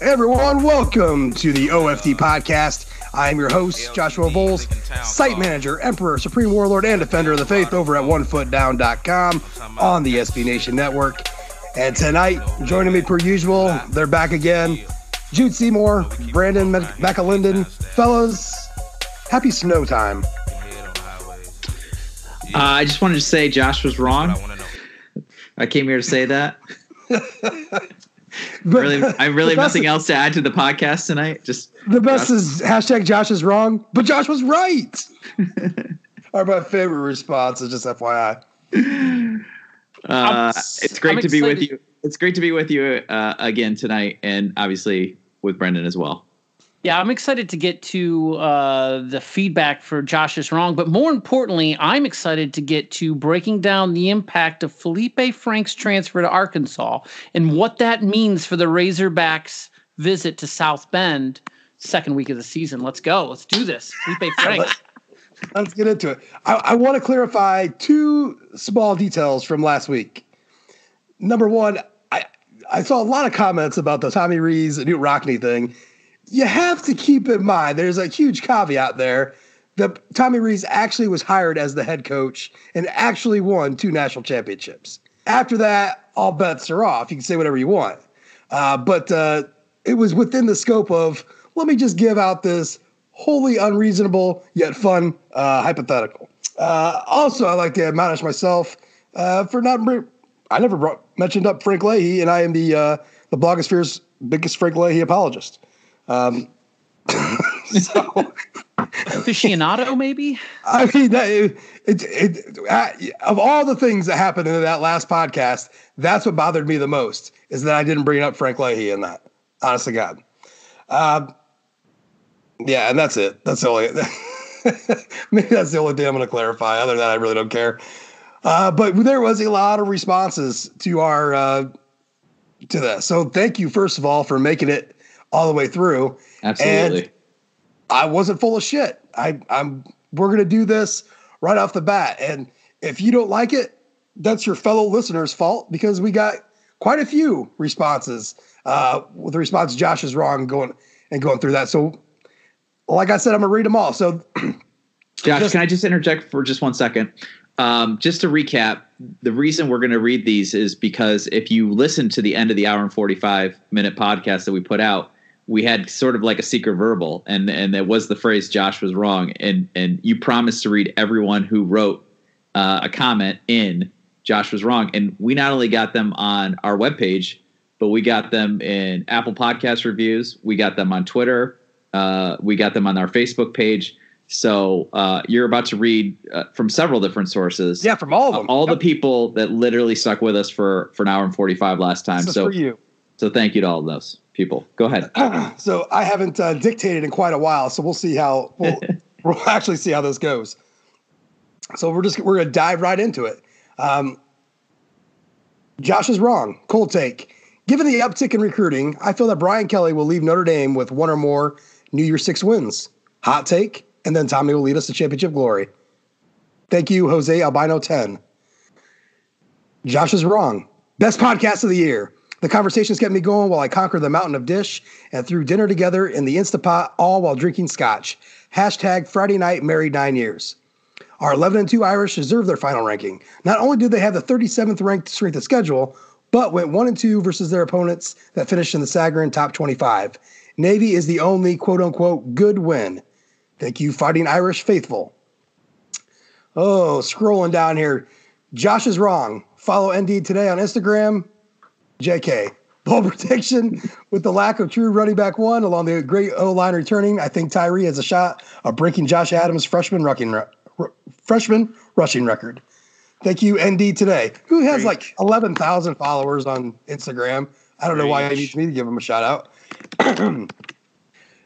Hey everyone, welcome to the OFD podcast. I am your host, Joshua Vowles, site manager, emperor, supreme warlord, and defender of the faith over at onefootdown.com on the SB Nation network. And tonight, joining me per usual, they're back again. Jude Seymour, Brendan McAlinden. Fellas, happy snow time. Uh, I just wanted to say Josh was wrong. I came here to say that. really, I really have nothing else to add to the podcast tonight. Just the best Josh. is hashtag Josh is wrong, but Josh was right. Our my favorite response is just FYI. Uh, it's great I'm to excited. be with you. It's great to be with you uh, again tonight, and obviously with Brendan as well. Yeah, I'm excited to get to uh, the feedback for Josh is wrong, but more importantly, I'm excited to get to breaking down the impact of Feleipe Franks transfer to Arkansas and what that means for the Razorbacks' visit to South Bend, second week of the season. Let's go. Let's do this. Feleipe Frank. Let's get into it. I, I want to clarify two small details from last week. Number one, I I saw a lot of comments about the Tommy Rees Knute Rockne thing you have to keep in mind there's a huge caveat there that Tommy Rees actually was hired as the head coach and actually won two national championships. After that, all bets are off. You can say whatever you want. Uh, but uh, it was within the scope of let me just give out this wholly unreasonable yet fun uh, hypothetical. Uh, also, I like to admonish myself uh, for not. I never brought, mentioned up Frank Leahy, and I am the uh, the blogosphere's biggest Frank Leahy apologist. Um, so, aficionado, maybe. I mean, that, it, it, it of all the things that happened in that last podcast, that's what bothered me the most is that I didn't bring up Frank Leahy in that. Honest to God. Um, yeah, and that's it. That's the only. maybe that's the only thing I'm going to clarify. Other than that, I really don't care. Uh, but there was a lot of responses to our uh, to that. So thank you, first of all, for making it all the way through. Absolutely. And I wasn't full of shit. I, I'm we're gonna do this right off the bat. And if you don't like it, that's your fellow listeners' fault because we got quite a few responses. Uh, with the response, Josh is wrong going and going through that. So, like I said, I'm gonna read them all. So, Josh, just, can I just interject for just one second? Um, just to recap, the reason we're going to read these is because if you listen to the end of the hour and 45 minute podcast that we put out, we had sort of like a secret verbal and and it was the phrase Josh was wrong. And and you promised to read everyone who wrote uh, a comment in Josh was wrong. And we not only got them on our webpage but we got them in Apple Podcast reviews we got them on Twitter uh, we got them on our Facebook page. So uh, you're about to read uh, from several different sources. Yeah from all of them. All yep. the people that literally stuck with us for for an hour and 45 last time. So for you. so thank you to all of those people. Go ahead. so I haven't uh, dictated in quite a while, so we'll see how we'll, we'll actually see how this goes. So we're just we're gonna dive right into it. Um, Josh is wrong. Cold take. Given the uptick in recruiting, I feel that Brian Kelly will leave Notre Dame with one or more New Year Six wins. Hot take, and then Tommy will lead us to championship glory. Thank you, Jose Albino 10. Josh is wrong. Best podcast of the year. The conversations kept me going while I conquered the mountain of dish and threw dinner together in the Instapot, all while drinking scotch. Hashtag Friday night married nine years. Our 11 and 2 Irish deserve their final ranking. Not only did they have the 37th ranked strength of schedule, but went 1 and 2 versus their opponents that finished in the Sagarin top 25. Navy is the only quote unquote good win. Thank you, Fighting Irish faithful. Oh, scrolling down here. Josh is wrong. Follow ND today on Instagram. JK. Ball protection with the lack of true running back one, along the great O line returning. I think Tyree has a shot of breaking Josh Adams' freshman rushing, freshman rushing record. Thank you, ND today, who has Preach. like 11,000 followers on Instagram. I don't Preach. know why he needs me to give him a shout out.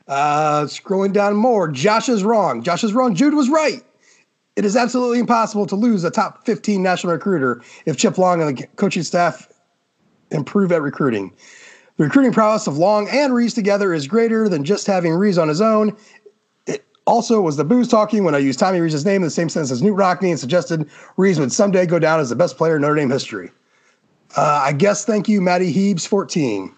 uh, scrolling down more, Josh is wrong. Josh is wrong. Jude was right. It is absolutely impossible to lose a top 15 national recruiter if Chip Long and the coaching staff improve at recruiting. The recruiting prowess of Long and Rees together is greater than just having Rees on his own. It also was the booze talking when I used Tommy Rees' name in the same sense as Knute Rockne and suggested Rees would someday go down as the best player in Notre Dame history. Uh, I guess thank you, Maddie Heebs 14.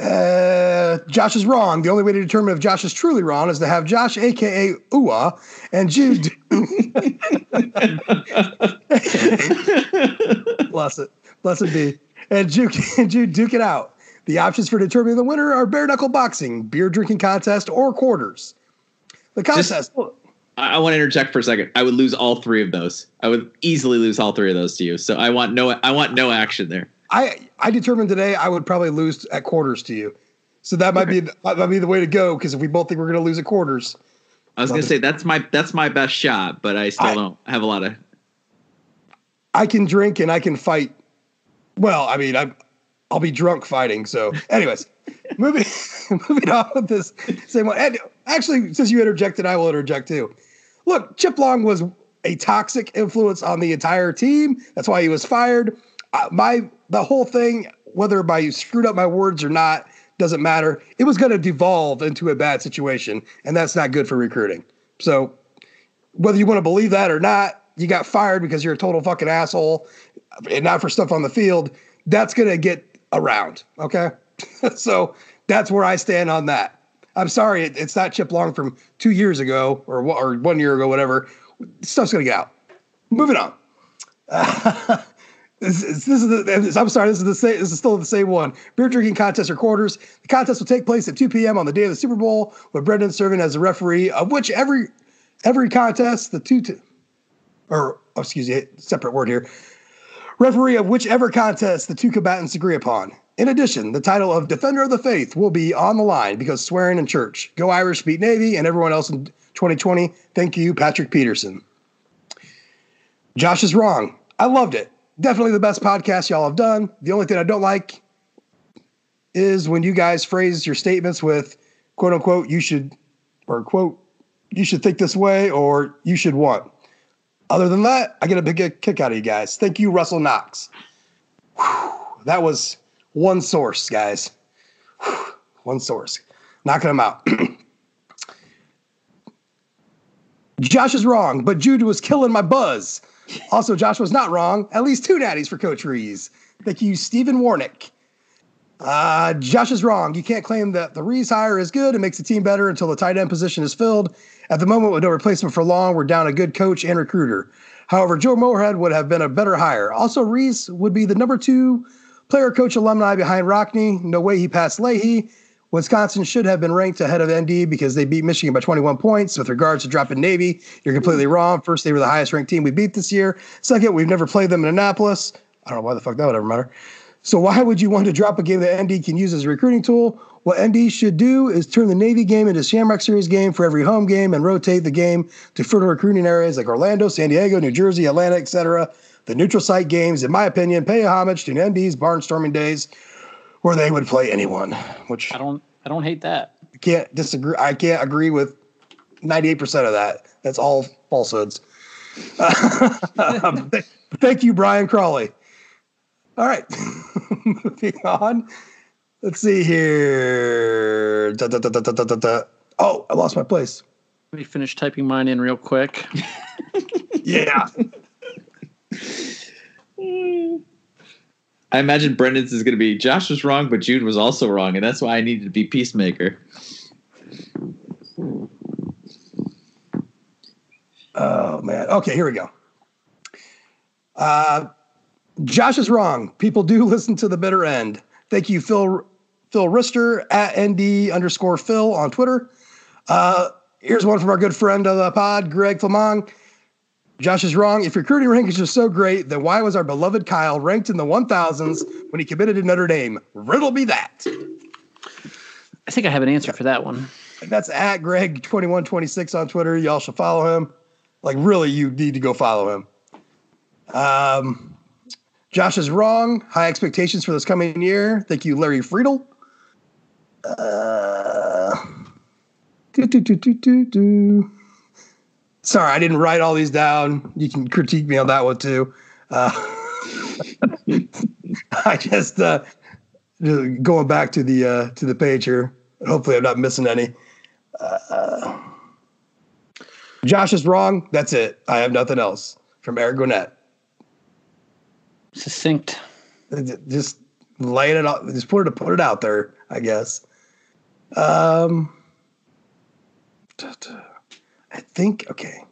Uh, Josh is wrong. The only way to determine if Josh is truly wrong is to have Josh, aka Ua, and Jude. Bless it. Bless it be. And and Jude duke it out. The options for determining the winner are bare knuckle boxing, beer drinking contest, or quarters. The contest. Just, I want to interject for a second. I would lose all three of those. I would easily lose all three of those to you. So I want no. I want no action there. I I determined today I would probably lose at quarters to you. So that might be that might be the way to go because if we both think we're going to lose at quarters. I was going to say that's my that's my best shot, but I still I, don't have a lot of. I can drink and I can fight. Well, I mean, I'm I'll be drunk fighting. So, anyways, moving moving on with this same one. And actually, since you interjected, I will interject too. Look, Chip Long was a toxic influence on the entire team. That's why he was fired. Uh, my the whole thing, whether by you screwed up my words or not, doesn't matter. It was going to devolve into a bad situation, and that's not good for recruiting. So, whether you want to believe that or not, you got fired because you're a total fucking asshole, and not for stuff on the field. That's going to get around. Okay. so that's where I stand on that. I'm sorry, it, it's not Chip Long from two years ago or, or one year ago, whatever. Stuff's going to get out. Moving on. Uh, this, this, is the, I'm sorry, this is the same, this is still the same one. Beer drinking contest or quarters. The contest will take place at 2 p.m. on the day of the Super Bowl, with Brendan serving as the referee, of which every every contest, the two, t- or oh, excuse me, separate word here referee of whichever contest the two combatants agree upon. In addition, the title of Defender of the Faith will be on the line because swearing in church. Go Irish, beat Navy, and everyone else in 2020. Thank you, Patrick Peterson. Josh is wrong. I loved it. Definitely the best podcast y'all have done. The only thing I don't like is when you guys phrase your statements with quote unquote, you should, or quote, you should think this way, or you should want. Other than that, I get a big kick out of you guys. Thank you, Russell Knox. Whew, that was one source, guys. Whew, one source. Knocking them out. Josh is wrong, but Jude was killing my buzz. Also, Josh was not wrong. At least two natties for Coach Rees. Thank you, Stephen Warnick. Uh, Josh is wrong. You can't claim that the Rees hire is good and makes the team better until the tight end position is filled. At the moment, with no replacement for Long, we're down a good coach and recruiter. However, Joe Moorhead would have been a better hire. Also, Rees would be the number two player coach alumni behind Rockne. No way he passed Leahy. Wisconsin should have been ranked ahead of ND because they beat Michigan by 21 points. With regards to dropping Navy, you're completely wrong. First, they were the highest ranked team we beat this year. Second, we've never played them in Annapolis. I don't know why the fuck that would ever matter. So why would you want to drop a game that ND can use as a recruiting tool? What ND should do is turn the Navy game into a Shamrock Series game for every home game and rotate the game to fertile recruiting areas like Orlando, San Diego, New Jersey, Atlanta, etc. The neutral site games, in my opinion, pay homage to ND's barnstorming days where they would play anyone. Which I don't I don't hate that. I can't disagree. I can't agree with 98% of that. That's all falsehoods. Um, thank you, Brian Crawley. All right, moving on. Let's see here. Da, da, da, oh, I lost my place. Let me finish typing mine in real quick. yeah. I imagine Brendan's is going to be Josh was wrong, but Jude was also wrong, and that's why I needed to be peacemaker. Oh man. Okay, here we go. Uh, Josh is wrong. People do listen to the bitter end. Thank you, Phil Phil Rister at ND underscore Phil on Twitter. Uh, here's one from our good friend of the pod, Greg Flamong. Josh is wrong. If your recruiting rankings are so great, then why was our beloved Kyle ranked in the 1000s when he committed to Notre Dame? Riddle me that. I think I have an answer for that one. That's at Greg2126 on Twitter. Y'all should follow him. Like, really, you need to go follow him. Um, Josh is wrong. High expectations for this coming year. Thank you, Larry Friedel. Uh, do, do, do, do, do, Sorry, I didn't write all these down. You can critique me on that one too. Uh, I just uh, going back to the uh, to the page here. Hopefully, I'm not missing any. Uh, Josh is wrong. That's it. I have nothing else. From Eric Gwinnett succinct. Just laying it out. Just put it put it out there, I guess. Um, I think okay.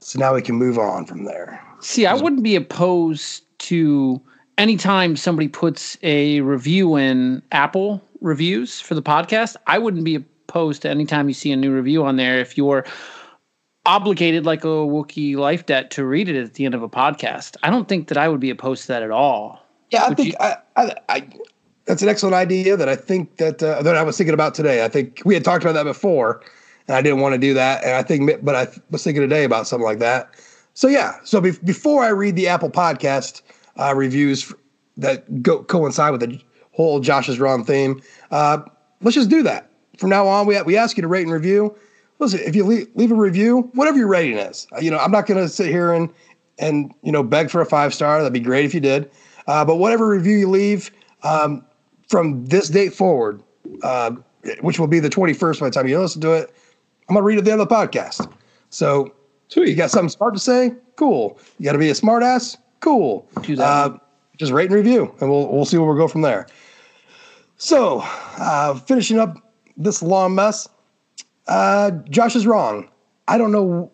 So now we can move on from there. See, I wouldn't be opposed to anytime somebody puts a review in Apple reviews for the podcast. I wouldn't be opposed to anytime you see a new review on there if you're obligated like a Wookiee life debt to read it at the end of a podcast. I don't think that I would be opposed to that at all. Yeah, I would think you, I, I, I, that's an excellent idea that I think that uh, that I was thinking about today. I think we had talked about that before, and I didn't want to do that. And I think, but I was thinking today about something like that. So yeah, so be- before I read the Apple Podcast uh, reviews that go coincide with the whole Josh's wrong theme, uh, let's just do that. From now on, we we ask you to rate and review. Listen, if you leave, leave a review, whatever your rating is, uh, you know, I'm not going to sit here and and you know beg for a five star. That'd be great if you did. Uh, but whatever review you leave um, from this date forward, uh, which will be the 21st by the time you listen to it, I'm gonna read it at the end of the podcast. So Sweet. You got something smart to say? Cool. You got to be a smart ass? Cool. Uh, just rate and review, and we'll we'll see where we go from there. So, uh, finishing up this long mess. Uh, Josh is wrong. I don't know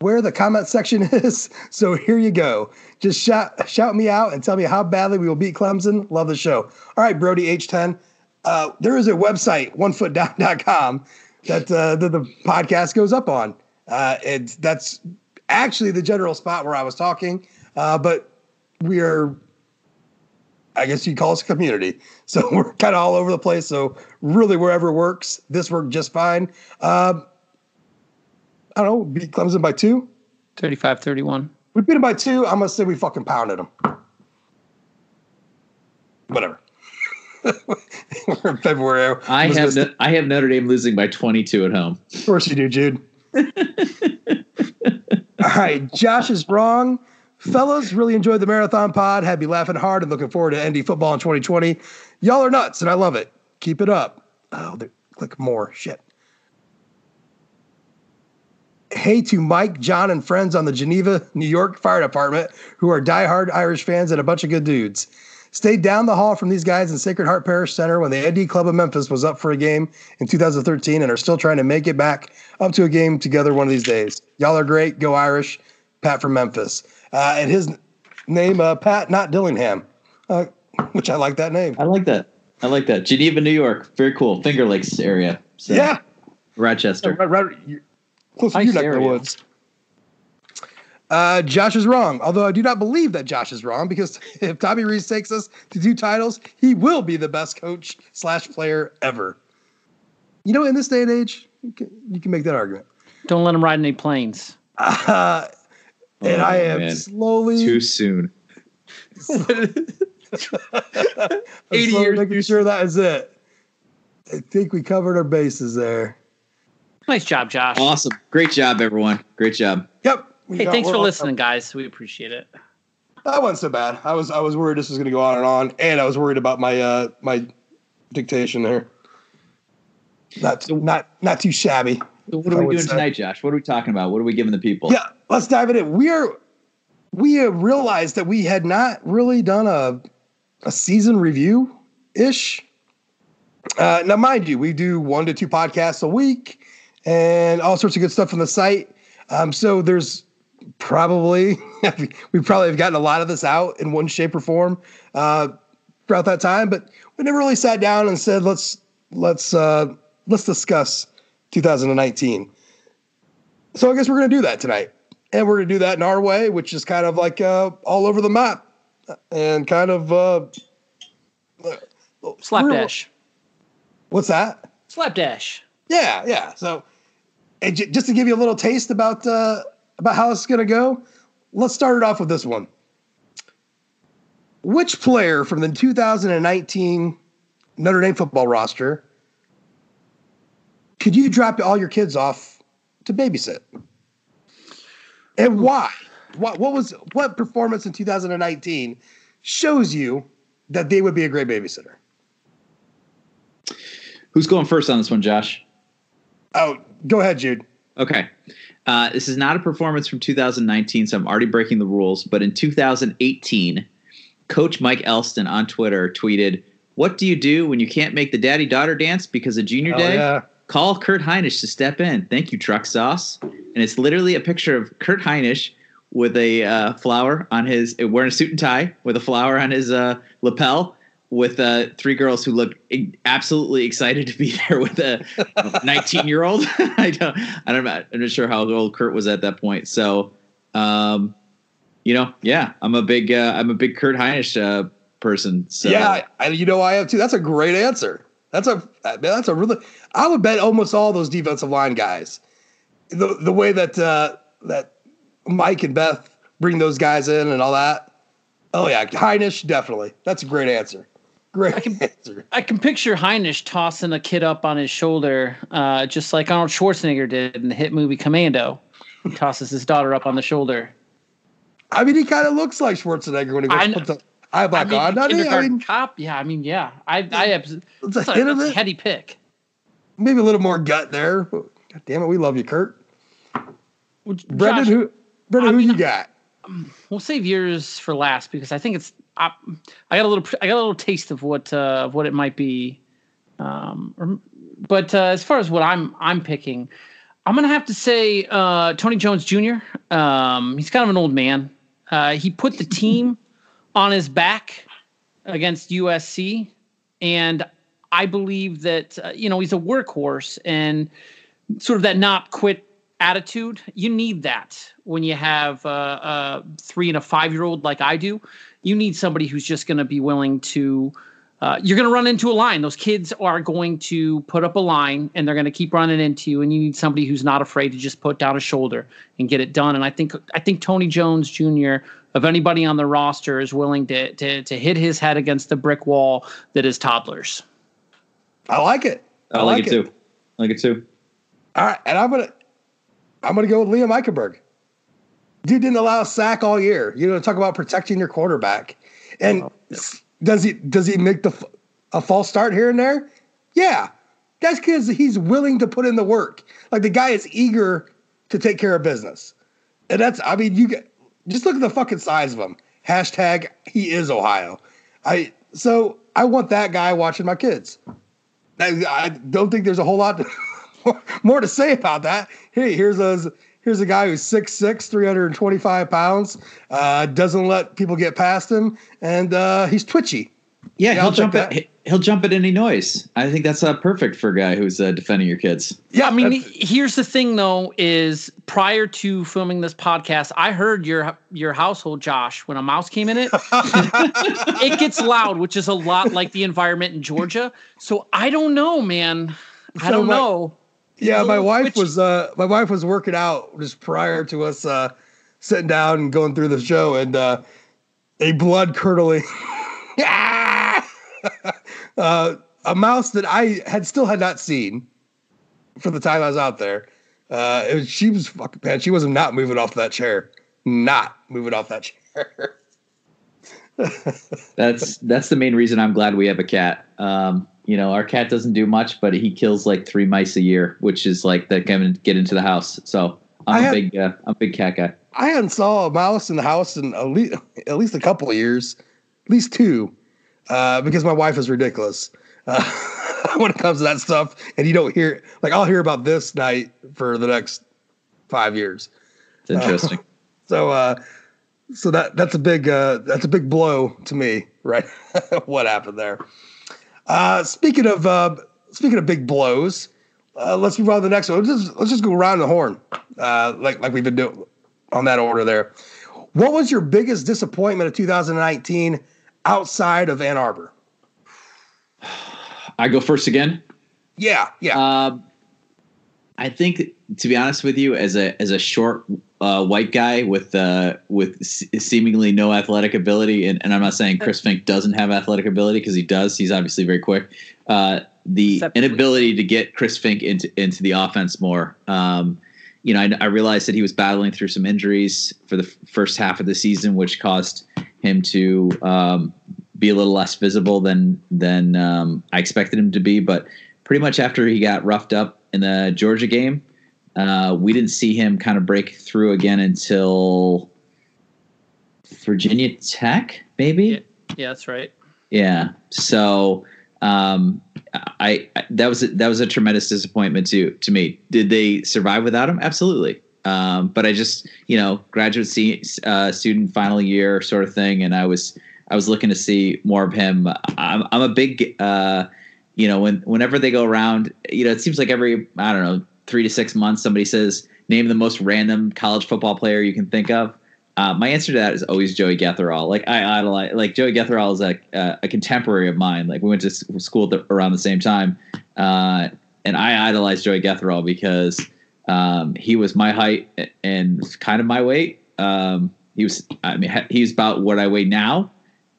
where the comment section is, so here you go. Just shout shout me out and tell me how badly we will beat Clemson. Love the show. All right, Brody H10. Uh, there is a website, onefootdown.com, that uh, that the podcast goes up on. Uh, it's that's actually the general spot where I was talking, uh, but we are, I guess you'd call us a community. So we're kind of all over the place. So really, wherever works, this worked just fine. Um, I don't know, beat Clemson by two. 35 31. We beat them by two. I'm going to say we fucking pounded them. Whatever. We're in February. I have no, I have Notre Dame losing by 22 at home. Of course you do, Jude. All right, Josh is wrong. Fellas, really enjoyed the marathon pod. Had me laughing hard and looking forward to ND football in 2020. Y'all are nuts, and I love it. Keep it up. Oh, click more. Shit. Hey to Mike, John, and friends on the Geneva, New York Fire Department who are diehard Irish fans and a bunch of good dudes. Stayed down the hall from these guys in Sacred Heart Parish Center when the ND Club of Memphis was up for a game in 2013 and are still trying to make it back up to a game together one of these days. Y'all are great. Go Irish. Pat from Memphis. Uh, and his name, uh, Pat, not Dillingham, uh, which I like that name. I like that. I like that. Geneva, New York. Very cool. Finger Lakes area. So, yeah. Rochester. Right, right, close to your neck the woods. Uh, Josh is wrong, although I do not believe that Josh is wrong because if Tommy Rees takes us to two titles, he will be the best coach slash player ever. You know, in this day and age, you can, you can make that argument. Don't let him ride any planes. Uh, and oh, I am man. slowly too soon. 80 years making sure that is it. I think we covered our bases there. Nice job, Josh. Awesome. Great job, everyone. Great job. Yep hey, thanks for listening, guys. We appreciate it. That wasn't so bad. I was I was worried this was going to go on and on, and I was worried about my uh my dictation there. Not not not too shabby. So what are we doing say. tonight, Josh? What are we talking about? What are we giving the people? Yeah, let's dive it in. We are we realized that we had not really done a a season review ish. Uh, now, mind you, we do one to two podcasts a week and all sorts of good stuff on the site. Um, so there's probably we probably have gotten a lot of this out in one shape or form uh, throughout that time, but we never really sat down and said let's let's uh, let's discuss 2019. So I guess we're going to do that tonight, and we're going to do that in our way, which is kind of like uh, all over the map and kind of uh, slapdash. What's that? Slapdash. Yeah, yeah. So, j- just to give you a little taste about uh, about how it's going to go, let's start it off with this one. Which player from the 2019 Notre Dame football roster could you drop all your kids off to babysit? And why? What what was what performance in 2019 shows you that they would be a great babysitter? Who's going first on this one, Josh? Oh, go ahead, Jude. Okay. Uh, this is not a performance from 2019, so I'm already breaking the rules. But in 2018, Coach Mike Elston on Twitter tweeted, "What do you do when you can't make the daddy daughter dance because of junior Oh, day? yeah. Call Kurt Hinish to step in. Thank you, Truck Sauce." And it's literally a picture of Kurt Hinish with a uh, flower on his wearing a suit and tie with a flower on his uh, lapel with uh, three girls who look absolutely excited to be there with a 19 year old. I don't, I don't know. I'm not sure how old Kurt was at that point. So, um, you know, yeah, I'm a big, uh, I'm a big Kurt Hinish uh, person. So Yeah, I, you know I have too. That's a great answer. That's a that's a really. I would bet almost all those defensive line guys, the the way that uh, that Mike and Beth bring those guys in and all that. Oh yeah, Hinish definitely. That's a great answer. Great answer. I can picture Hinish tossing a kid up on his shoulder, uh, just like Arnold Schwarzenegger did in the hit movie Commando. He tosses his daughter up on the shoulder. I mean, he kind of looks like Schwarzenegger when he I goes know. put the eye black I mean, doesn't he? I mean, cop. Yeah, I mean, yeah. I, I have. it's a That's a, hit of it. heady pick. Maybe a little more gut there. God damn it, we love you, Kurt. Well, Brendan, Josh, who Brendan, I who mean, you got? we'll save yours for last because I think it's. I, I got a little. I got a little taste of what uh, of what it might be. Um, or, but uh, as far as what I'm I'm picking, I'm gonna have to say uh, Tony Jones Jr. Um, he's kind of an old man. Uh, he put the team on his back against USC, and I believe that uh, you know he's a workhorse and sort of that not quit attitude. You need that when you have uh, a three and a five year old like I do. You need somebody who's just going to be willing to. Uh, you're going to run into a line. Those kids are going to put up a line and they're going to keep running into you. And you need somebody who's not afraid to just put down a shoulder and get it done. And I think I think Tony Jones Jr. of anybody on the roster is willing to to, to hit his head against the brick wall that is toddlers. I like it. I like, it too. I like it too. All right, and I'm gonna I'm gonna go with Liam Eichenberg. Dude didn't allow a sack all year. You know, talk about protecting your quarterback. And oh, s- does he does he make the f- a false start here and there? Yeah, that's because he's willing to put in the work. Like the guy is eager to take care of business, and that's I mean you get just look at the fucking size of him. Hashtag he is Ohio. I so I want that guy watching my kids. I, I don't think there's a whole lot more to say about that. Hey, here's a here's a guy who's 6'6", 325 pounds, uh, doesn't let people get past him, and uh, he's twitchy. Yeah, Yeah, he'll I'll jump that. at he'll jump at any noise. I think that's uh, perfect for a guy who's uh, defending your kids. Yeah, I mean, that's- here's the thing, though: is prior to filming this podcast, I heard your your household, Josh, when a mouse came in it. it gets loud, which is a lot like the environment in Georgia. So I don't know, man. I don't my- know. yeah. My wife twitchy. was uh, my wife was working out just prior to us uh, sitting down and going through the show, and uh, a blood curdling. uh, a mouse that I had still had not seen for the time I was out there. Uh, it was, she was fucking man. She was not moving off that chair. Not moving off that chair. That's that's the main reason I'm glad we have a cat. Um, you know, our cat doesn't do much, but he kills like three mice a year, which is like that can get into the house. So I'm I a big uh, I'm a big cat guy. I hadn't saw a mouse in the house in at least, at least a couple of years, at least two, uh, because my wife is ridiculous uh, when it comes to that stuff. And you don't hear like I'll hear about this night for the next five years. It's interesting. So uh, so that that's a big uh, that's a big blow to me, right? what happened there? Uh, speaking of uh, speaking of big blows, uh, let's move on to the next one. Let's just, let's just go around the horn, uh, like like we've been doing on that order there. What was your biggest disappointment of 2019 outside of Ann Arbor? I go first again. Yeah, yeah. Um, I think, to be honest with you, as a as a short uh, white guy with uh, with se- seemingly no athletic ability, and, and I'm not saying Chris Finke doesn't have athletic ability because he does. He's obviously very quick. Uh, the Except- inability to get Chris Finke into into the offense more. Um, you know, I, I realized that he was battling through some injuries for the f- first half of the season, which caused him to um, be a little less visible than than um, I expected him to be. But pretty much after he got roughed up in the Georgia game, uh, we didn't see him kind of break through again until Virginia Tech, maybe. Yeah. Yeah, that's right. Yeah. So um, I, I that was a, that was a tremendous disappointment to to me. Did they survive without him? Absolutely. Um, but I just you know graduate se- uh, student final year sort of thing, and I was I was looking to see more of him. I'm I'm a big uh, you know when whenever they go around, you know it seems like every I don't know three to six months somebody says name the most random college football player you can think of. Uh, my answer to that is always Joey Getherall. Like I idolize, like Joey Getherall is a, a, contemporary of mine. Like we went to school the, around the same time, uh, and I idolize Joey Getherall because um, he was my height and kind of my weight. Um, he was, I mean, he's about what I weigh now,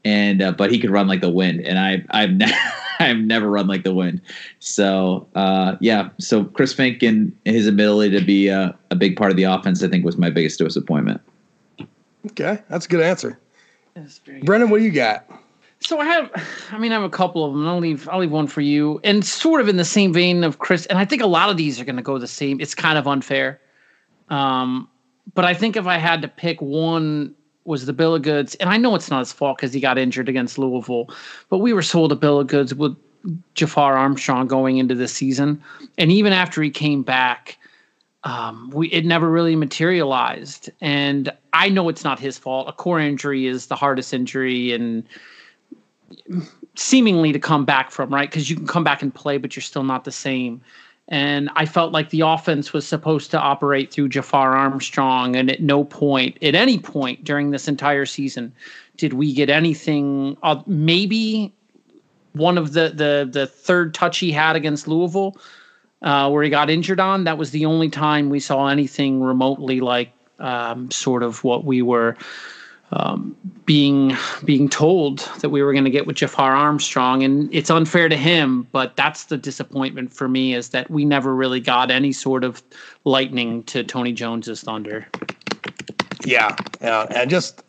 and uh, but he could run like the wind, and I, I've never. I've never run like the wind. So uh, yeah, so Chris Finke and his ability to be a, a big part of the offense, I think, was my biggest disappointment. Okay, that's a good answer. Brendan, what do you got? So I have, I mean, I have a couple of them. I'll leave, I'll leave one for you, and sort of in the same vein of Chris. And I think a lot of these are going to go the same. It's kind of unfair, um, but I think if I had to pick one, was the bill of goods, and I know it's not his fault because he got injured against Louisville, but we were sold a bill of goods with Jafar Armstrong going into the season, and even after he came back, um, we it never really materialized. And I know it's not his fault. A core injury is the hardest injury and seemingly to come back from, right? Because you can come back and play, but you're still not the same. And I felt like the offense was supposed to operate through Jafar Armstrong. And at no point, at any point during this entire season, did we get anything. Uh, maybe one of the the the third touch he had against Louisville uh, where he got injured on. That was the only time we saw anything remotely like um, sort of what we were um, being being told that we were going to get with Jafar Armstrong, and it's unfair to him. But that's the disappointment for me is that we never really got any sort of lightning to Tony Jones's thunder. Yeah, yeah, and just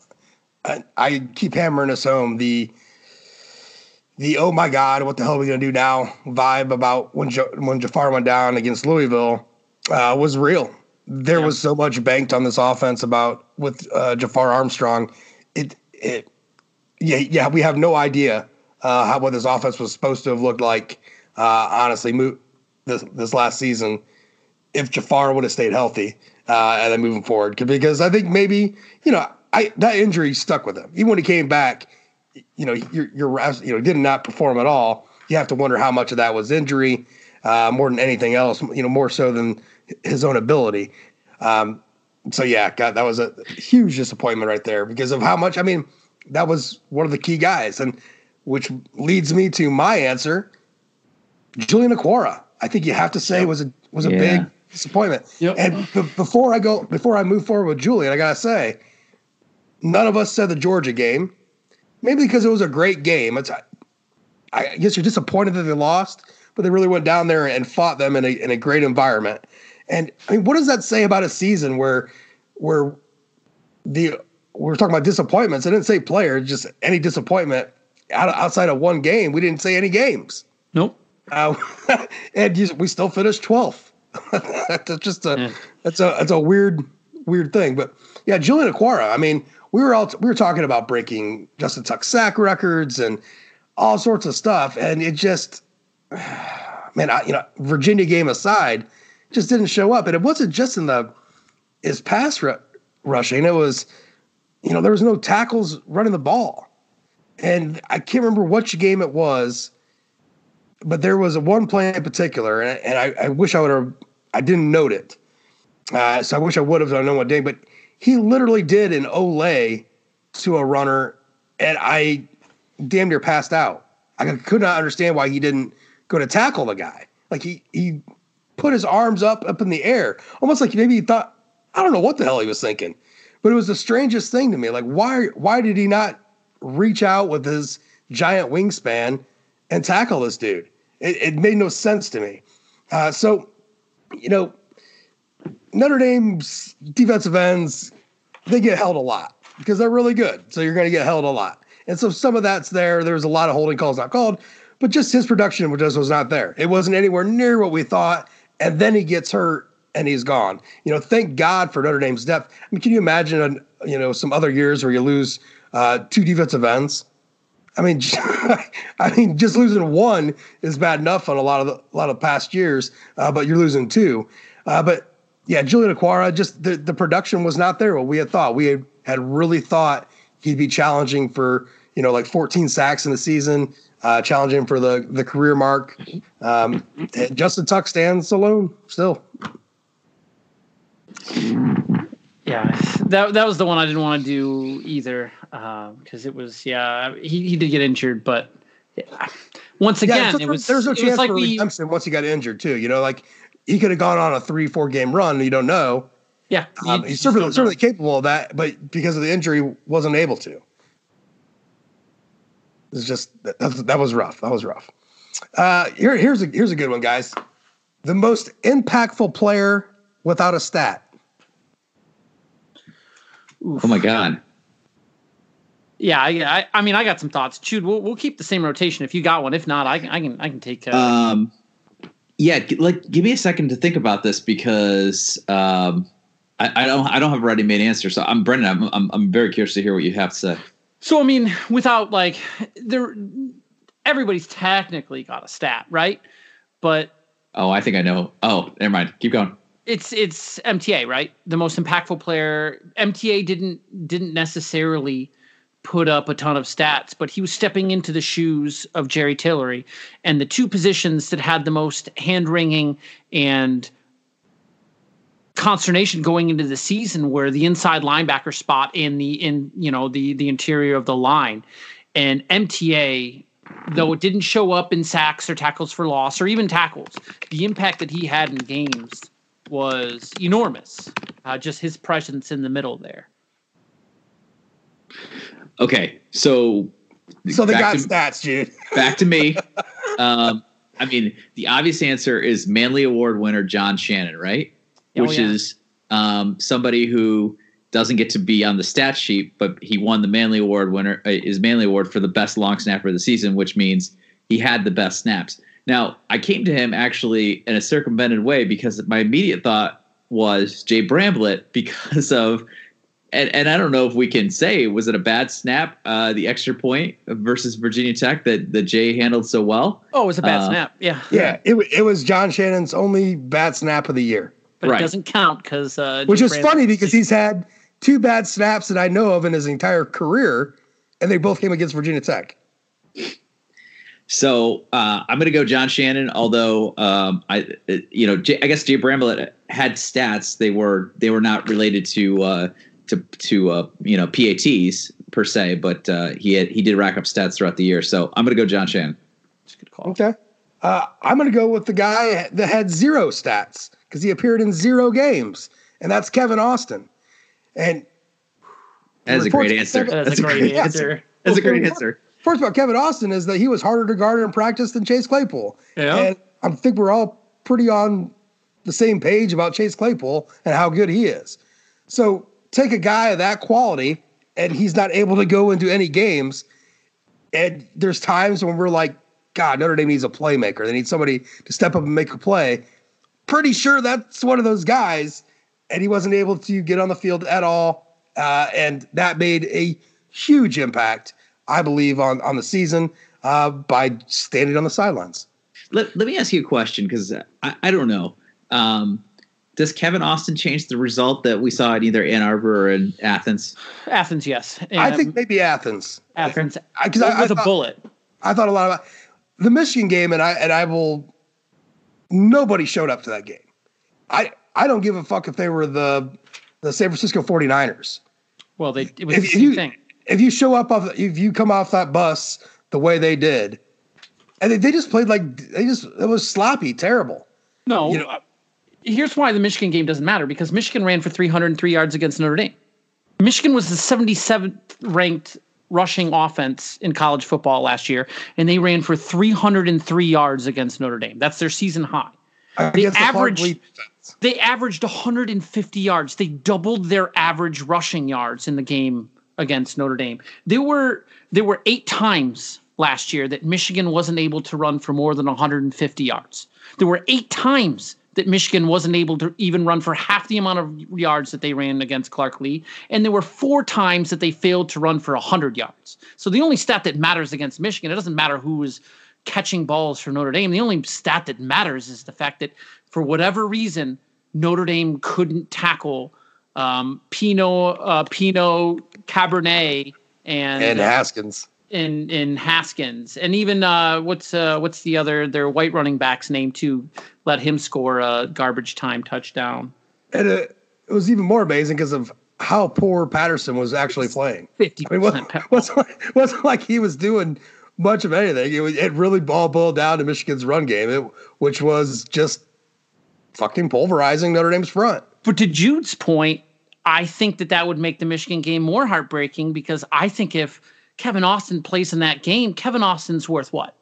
I, I keep hammering this home the the oh my god, what the hell are we gonna do now vibe about when jo- when Jafar went down against Louisville uh, was real. There yeah. was so much banked on this offense about with uh, Jafar Armstrong. It it yeah yeah we have no idea uh, how what this offense was supposed to have looked like. Uh, honestly, mo- this this last season, if Jafar would have stayed healthy uh, and then moving forward, because I think maybe you know I that injury stuck with him even when he came back you know, you're, you're you know did not perform at all. You have to wonder how much of that was injury, uh, more than anything else. You know, more so than his own ability. Um, so yeah, God, that was a huge disappointment right there because of how much. I mean, that was one of the key guys, and which leads me to my answer, Julian Okwara, I think you have to say was a was a yeah. big disappointment. Yep. And b- before I go, before I move forward with Julian, I gotta say, none of us said the Georgia game maybe because it was a great game. It's, I guess you're disappointed that they lost, but they really went down there and fought them in a in a great environment. And I mean, what does that say about a season where where the we're talking about disappointments? I didn't say players, just any disappointment outside of one game. We didn't say any games. Nope. Uh, and you, we still finished 12th. that's just a yeah. that's a that's a weird weird thing. But yeah, Julian Okwara. I mean, we were all we were talking about breaking Justin Tuck sack records and all sorts of stuff, and it just, man, I, you know, Virginia game aside, just didn't show up, and it wasn't just in the his pass r- rushing; it was, you know, there was no tackles running the ball, and I can't remember which game it was, but there was one play in particular, and, and I, I wish I would have, I didn't note it, uh, so I wish I would have. I don't know what day, but he literally did an Olay to a runner, and I damn near passed out. I could not understand why he didn't go to tackle the guy. Like he he put his arms up up in the air, almost like maybe he thought I don't know what the hell he was thinking, but it was the strangest thing to me. Like why why did he not reach out with his giant wingspan and tackle this dude? It, it made no sense to me. Uh, so, you know, Notre Dame's defensive ends, they get held a lot because they're really good. So you're going to get held a lot. And so some of that's there. There's a lot of holding calls not called, but just his production just was not there. It wasn't anywhere near what we thought. And then he gets hurt and he's gone. You know, thank God for Notre Dame's depth. I mean, can you imagine, an, you know, some other years where you lose uh, two defensive ends? I mean, I mean, just losing one is bad enough on a lot of the, a lot of past years, uh, but you're losing two. Uh, but yeah, Julian Okwara, just the, the production was not there. What we had thought, we had, had really thought he'd be challenging for you know like 14 sacks in the season, uh, challenging for the the career mark. Um, Justin Tuck stands alone still. Yeah, that that was the one I didn't want to do either because uh, it was yeah he, he did get injured, but yeah. once again yeah, it was there's no chance like for we, redemption once he got injured too. You know, like he could have gone on a three four game run. You don't know. Yeah, um, he's certainly, certainly capable of that, but because of the injury, wasn't able to. It's just that, that was rough. That was rough. Uh, here, here's a here's a good one, guys. The most impactful player without a stat. Oof. Oh my god. Yeah, I, I, I, mean, I got some thoughts. Jude, we'll, we'll keep the same rotation if you got one. If not, I can, I can, I can take. Uh, um, yeah, like give me a second to think about this because um, I, I don't, I don't have a ready-made answer. So I'm Brendan. I'm, I'm, I'm very curious to hear what you have to say. So I mean, without like there, everybody's technically got a stat, right? But oh, I think I know. Oh, never mind. Keep going it's it's MTA, right? The most impactful player. MTA didn't didn't necessarily put up a ton of stats, but he was stepping into the shoes of Jerry Tillery, and the two positions that had the most hand wringing and consternation going into the season where the inside linebacker spot in the in you know the the interior of the line, and MTA. Though it didn't show up in sacks or tackles for loss or even tackles, the impact that he had in games was enormous. Uh, just his presence in the middle there. Okay, so so they got to, stats, dude. back to me. Um, I mean, the obvious answer is Mannelly Award winner John Shannon, right? Oh, Which yeah. is um, somebody who doesn't get to be on the stat sheet, but he won the Mannelly Award winner uh, is Mannelly Award for the best long snapper of the season, which means he had the best snaps. Now, I came to him actually in a circumvented way because my immediate thought was Jay Bramblett because of, and, and I don't know if we can say, was it a bad snap, uh, the extra point versus Virginia Tech that, that Jay handled so well? Oh, it was a bad uh, snap. Yeah. Yeah. It, it was John Shannon's only bad snap of the year. But right. it doesn't count because. Uh, Which is funny because he's had two bad snaps that I know of in his entire career, and they both came against Virginia Tech. So uh, I'm going to go John Shannon. Although um, I, you know, J- I guess Jay Bramblett had stats. They were they were not related to uh, to to uh, you know PATs per se, but uh, he had he did rack up stats throughout the year. So I'm going to go John Shannon. good call. Okay, uh, I'm going to go with the guy that had zero stats because he appeared in zero games, and that's Kevin Austin. And that's a great answer. That's, a great answer. That's a great answer first about Kevin Austin is that he was harder to guard in practice than Chase Claypool. Yeah. And I think we're all pretty on the same page about Chase Claypool and how good he is. So take a guy of that quality and he's not able to go into any games. And there's times when we're like, God, Notre Dame needs a playmaker. They need somebody to step up and make a play. Pretty sure that's one of those guys. And he wasn't able to get on the field at all. Uh, and that made a huge impact I believe, on on the season uh, by standing on the sidelines. Let, let me ask you a question because I, I don't know. Um, does Kevin Austin change the result that we saw in either Ann Arbor or in Athens? Athens, yes. And I think maybe Athens. Athens, because I, I, with I a bullet. I thought a lot about the Michigan game, and I and I will. Nobody showed up to that game. I I don't give a fuck if they were the the San Francisco 49ers. Well, they it was if, the same you, thing if you show up off, if you come off that bus the way they did, and they, they just played like they just it was sloppy, terrible. No, you know, here's why the Michigan game doesn't matter because Michigan ran for 303 yards against Notre Dame. Michigan was the 77th ranked rushing offense in college football last year, and they ran for 303 yards against Notre Dame. That's their season high. They averaged they averaged 150 yards. They doubled their average rushing yards in the game against Notre Dame. There were there were eight times last year that Michigan wasn't able to run for more than 150 yards. There were eight times that Michigan wasn't able to even run for half the amount of yards that they ran against Clark Lea. And there were four times that they failed to run for 100 yards. So the only stat that matters against Michigan, it doesn't matter who is catching balls for Notre Dame. The only stat that matters is the fact that for whatever reason, Notre Dame couldn't tackle um, Pinot, uh, Pinot, Cabernet, and and Haskins. In in Haskins, and even uh, what's uh, what's the other their white running back's name to Let him score a garbage time touchdown. And it, it was even more amazing because of how poor Patterson was actually playing. Fifty I mean, wasn't, wasn't, like, wasn't like he was doing much of anything. It, was, it really ball boiled down to Michigan's run game, it, which was just fucking pulverizing Notre Dame's front. But to Jude's point, I think that that would make the Michigan game more heartbreaking because I think if Kevin Austin plays in that game, Kevin Austin's worth what?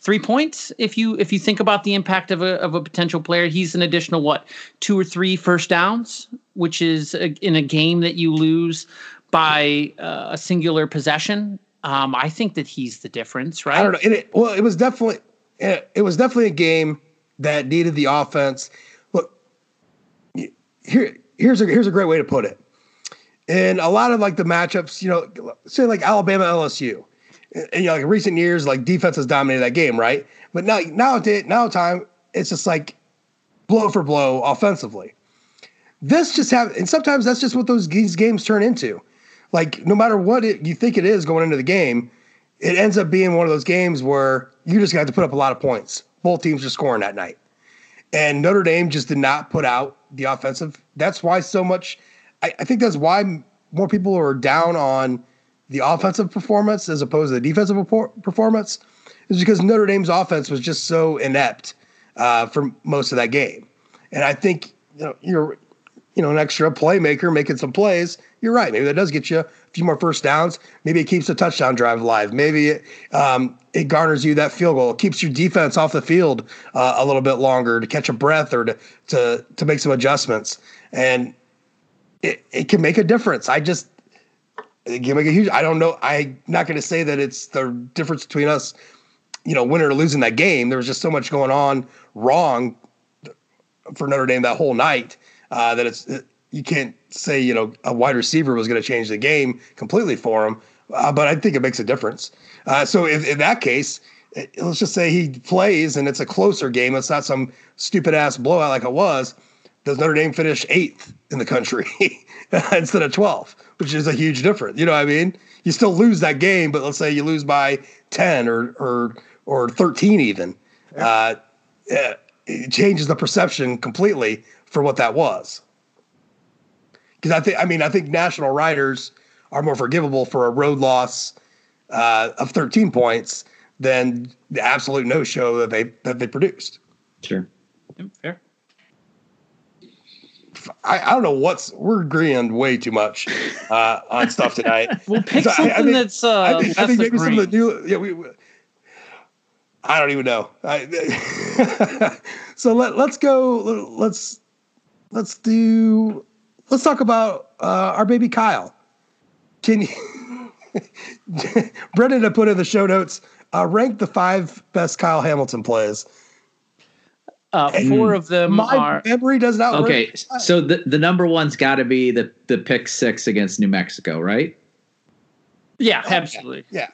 Three points. If you if you think about the impact of a of a potential player, he's an additional what two or three first downs, which is a, in a game that you lose by uh, a singular possession. Um, I think that he's the difference, right? I don't know. It, well, it was definitely it, it was definitely a game that needed the offense. Look, here here's a here's a great way to put it. In a lot of like the matchups, you know, say like Alabama LSU, and, you know, like recent years, like defense has dominated that game, right? But now now now time it's just like blow for blow offensively. This just have and sometimes that's just what those these games turn into. Like no matter what it, you think it is going into the game, it ends up being one of those games where you just got to put up a lot of points. Both teams are scoring that night. And Notre Dame just did not put out the offensive. That's why so much. I, I think that's why more people are down on the offensive performance as opposed to the defensive performance, is because Notre Dame's offense was just so inept uh, for most of that game. And I think you know you're you know an extra playmaker making some plays. You're right. Maybe that does get you a few more first downs. Maybe it keeps the touchdown drive alive. Maybe it, um, it garners you that field goal. It keeps your defense off the field uh, a little bit longer to catch a breath or to to to make some adjustments, and it, it can make a difference. I just it can make a huge. I don't know. I'm not going to say that it's the difference between us, you know, winning or losing that game. There was just so much going on wrong for Notre Dame that whole night uh, that it's it, you can't say you know a wide receiver was going to change the game completely for him. Uh, but I think it makes a difference. Uh, so if, in that case, it, let's just say he plays and it's a closer game. It's not some stupid ass blowout like it was. Does Notre Dame finish eighth in the country instead of 12th, which is a huge difference? You know what I mean? You still lose that game, but let's say you lose by 10 or or or 13 even. Uh, it changes the perception completely for what that was. Because I think, I mean, I think national writers are more forgivable for a road loss uh, of 13 points than the absolute no show that they that they produced. Sure, yep, fair. I, I, don't know what's we're agreeing way too much uh, on stuff tonight. we'll pick something I, I think, that's. Uh, I think, I think maybe some of the new. Yeah, we. we I don't even know. so let let's go. Let's let's do. Let's talk about uh, our baby Kyle. Can you, Brendan had put in the show notes, uh, rank the five best Kyle Hamilton plays. Uh, four of them my are memory does not okay. Work. So the, the number one's got to be the the pick six against New Mexico, right? Yeah, oh, absolutely. Yeah.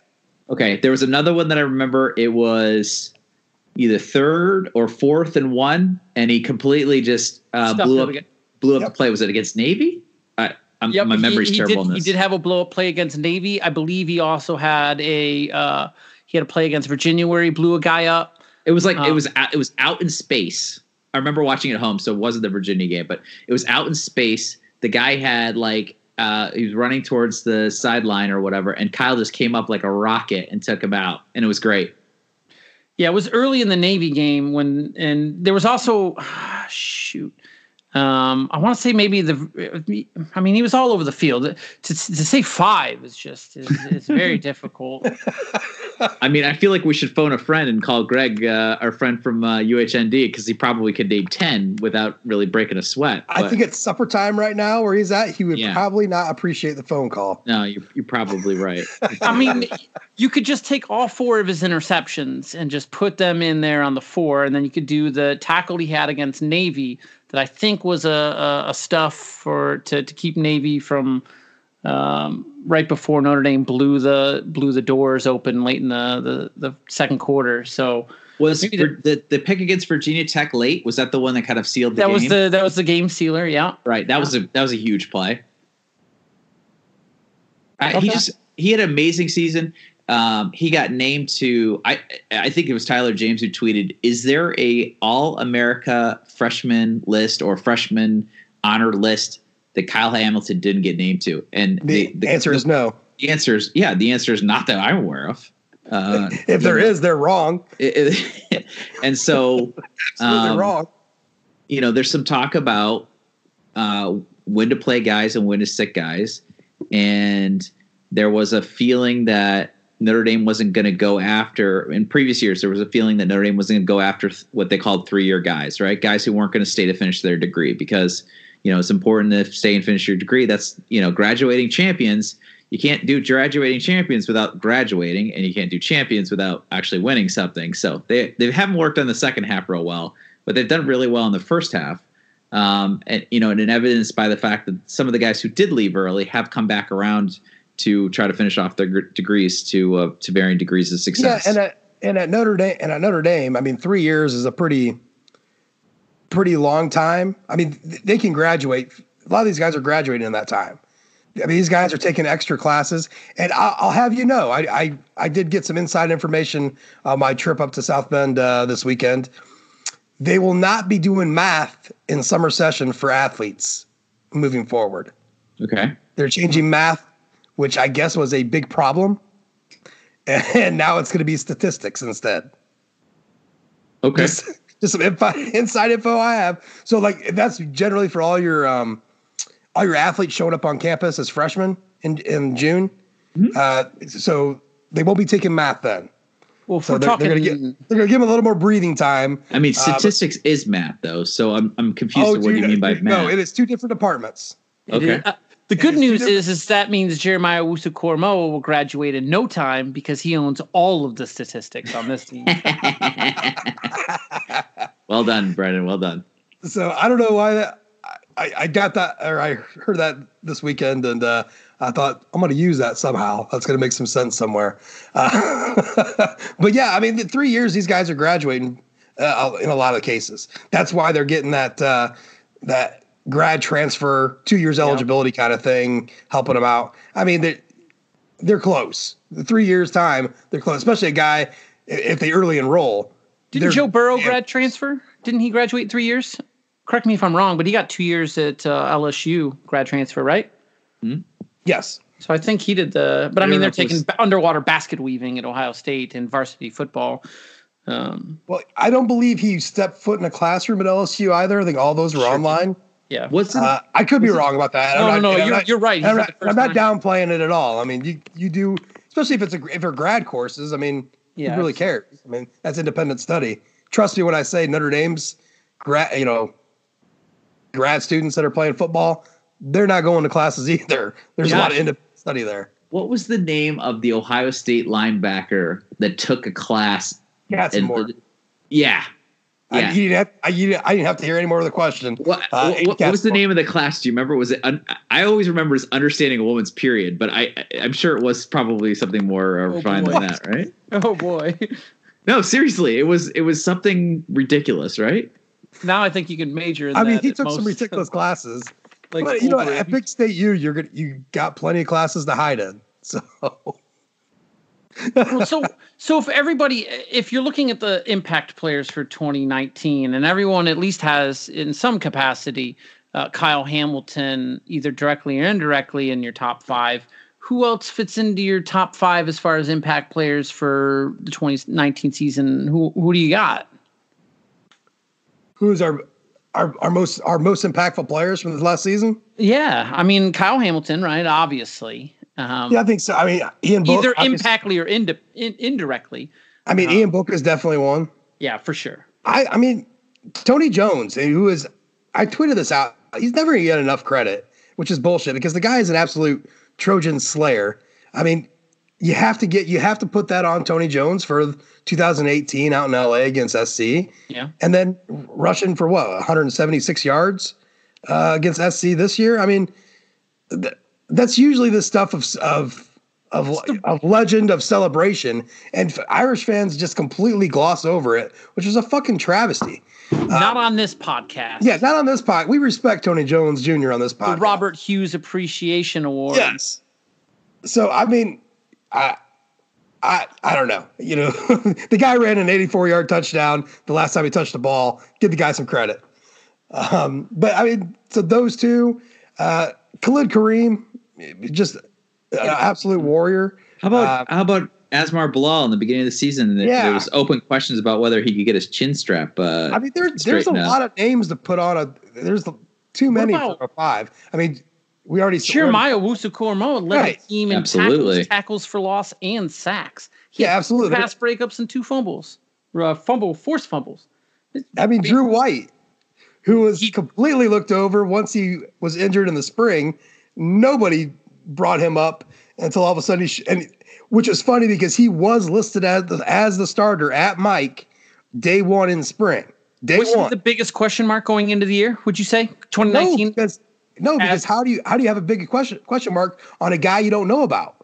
Okay, there was another one that I remember. It was either third or fourth and one, and he completely just uh, blew up blew up yep. the play. Was it against Navy? I'm, yep, my memory's he, he terrible. Did, he did have a blow up play against Navy. I believe he also had a uh, he had a play against Virginia where he blew a guy up. It was like um, it was it was out in space. I remember watching it at home, so it wasn't the Virginia game, but it was out in space. The guy had like uh, he was running towards the sideline or whatever, and Kyle just came up like a rocket and took him out, and it was great. Yeah, it was early in the Navy game when, and there was also, shoot, um, I want to say maybe the. I mean, he was all over the field. To, to say five is just is, is very difficult. I mean, I feel like we should phone a friend and call Greg, uh, our friend from uh, UHND, because he probably could name ten without really breaking a sweat. I think it's supper time right now where he's at. He would yeah. probably not appreciate the phone call. No, you're, you're probably right. I mean, you could just take all four of his interceptions and just put them in there on the four, and then you could do the tackle he had against Navy that I think was a, a, a stuff for to to keep Navy from um, right before Notre Dame blew the blew the doors open late in the the, the second quarter. So was the, the, the pick against Virginia Tech late? Was that the one that kind of sealed the that game? was the that was the game sealer. Yeah, right. That yeah. was a that was a huge play. Okay. He just he had an amazing season. Um, he got named to I I think it was Tyler James who tweeted, "Is there a All America freshman list or freshman honor list that Kyle Hamilton didn't get named to? And the, the, the answer is no. The answer is yeah. The answer is not that I'm aware of. Uh, if there is, they're wrong. It, it, and so, um, wrong. You know, there's some talk about uh, when to play guys and when to sit guys, and there was a feeling that Notre Dame wasn't going to go after. In previous years, there was a feeling that Notre Dame wasn't going to go after what they called three-year guys, right? Guys who weren't going to stay to finish their degree because you know it's important to stay and finish your degree that's you know graduating champions you can't do graduating champions without graduating and you can't do champions without actually winning something so they they haven't worked on the second half real well but they've done really well in the first half um, and you know and evidenced by the fact that some of the guys who did leave early have come back around to try to finish off their degrees to uh, to varying degrees of success yeah and at, and at Notre Dame and at Notre Dame I mean 3 years is a pretty pretty long time. I mean, they can graduate. A lot of these guys are graduating in that time. I mean, these guys are taking extra classes, and I'll, I'll have you know, I, I, I did get some inside information on my trip up to South Bend uh, this weekend. They will not be doing math in summer session for athletes moving forward. Okay, they're changing math, which I guess was a big problem, and now it's going to be statistics instead. Okay. Just, just some info, inside info I have. So like that's generally for all your um, all your athletes showing up on campus as freshmen in in June. Mm-hmm. Uh, so they won't be taking math then. Well, so they're, talking, they're, gonna get, they're gonna give them a little more breathing time. I mean, statistics uh, but, is math though, so I'm I'm confused oh, what you mean by math. No, it is two different departments. Okay. Uh, the good news is, is that means Jeremiah Owusu-Koramoah will graduate in no time because he owns all of the statistics on this team. well done, Brendan. Well done. So I don't know why that, I, I got that or I heard that this weekend and uh, I thought I'm going to use that somehow. That's going to make some sense somewhere. Uh, but yeah, I mean, the three years these guys are graduating uh, in a lot of cases. That's why they're getting that uh, that grad transfer, two years eligibility kind of thing, helping them out. I mean, they're, they're close. The three years time, they're close, especially a guy if they early enroll. Didn't Joe Burrow grad transfer? Didn't he graduate three years? Correct me if I'm wrong, but he got two years at uh, LSU grad transfer, right? Mm-hmm. Yes. So I think he did the, but I, I mean, they're taking was, underwater basket weaving at Ohio State and varsity football. Um, well, I don't believe he stepped foot in a classroom at LSU either. I think all those were sure online. Yeah. What's it? Uh, I could be wrong about that. No, not, no, no, you're, not, you're right. I'm, not, I'm not downplaying it at all. I mean, you you do, especially if it's a if they're grad courses. I mean, yeah, who really cares? I mean, that's independent study. Trust me when I say Notre Dame's grad, you know, grad students that are playing football, they're not going to classes either. There's Josh, a lot of independent study there. What was the name of the Ohio State linebacker that took a class? Katzenmoyer. Yeah, yeah. I, you, didn't have, I, you, I, didn't have, to hear any more of the question. What, uh, what, what was the name of the class? Do you remember? Was it? Un, I always remember as understanding a woman's period, but I, I'm sure it was probably something more uh, oh, refined than that, right? Oh boy. No, seriously, it was it was something ridiculous, right? Now I think you can major. in I mean, he took most, some ridiculous classes. Like, but, you know, at Big State U, you're gonna you got plenty of classes to hide in. So well, so so if everybody if you're looking at the impact players for 2019 and everyone at least has in some capacity uh, Kyle Hamilton either directly or indirectly in your top 5 who else fits into your top 5 as far as impact players for the 2019 season who who do you got Who's our our, our most our most impactful players from the last season? Yeah, I mean Kyle Hamilton, right? Obviously, Um, yeah, I think so. I mean, Ian Book, either impactly or in, indirectly. I mean, um, Ian Book is definitely one. Yeah, for sure. I, I mean, Tony Jones, who is, I tweeted this out. He's never get enough credit, which is bullshit because the guy is an absolute Trojan slayer. I mean, you have to get, you have to put that on Tony Jones for 2018 out in LA against SC. Yeah. And then rushing for what, 176 yards uh, against SC this year. I mean, th- that's usually the stuff of of of, of legend of celebration, and Irish fans just completely gloss over it, which is a fucking travesty. Not um, on this podcast. Yeah, not on this podcast. We respect Tony Jones Jr. on this podcast. The Robert Hughes Appreciation Award. Yes. So I mean, I. I, I don't know. You know, the guy ran an 84 yard touchdown the last time he touched the ball. Give the guy some credit. Um, but I mean, so those two, uh, Khalid Kareem, just an absolute warrior. How about uh, how about Asmar Bilal in the beginning of the season? Yeah. There was open questions about whether he could get his chin strap. Uh, I mean, there, there's a lot of names to put on a. There's too many for a five. I mean, we already Jeremiah Owusu-Koramoah led right. the team in absolutely. tackles, tackles for loss, and sacks. He yeah, absolutely. Pass breakups and two fumbles, uh, fumble, forced fumbles. I mean, Drew White, who was he, completely looked over once he was injured in the spring. Nobody brought him up until all of a sudden he sh- and which is funny because he was listed as the, as the starter at Mike day one in spring. Day Which one. the biggest question mark going into the year? Would you say 2019? No, because, no, because as, how do you how do you have a big question question mark on a guy you don't know about?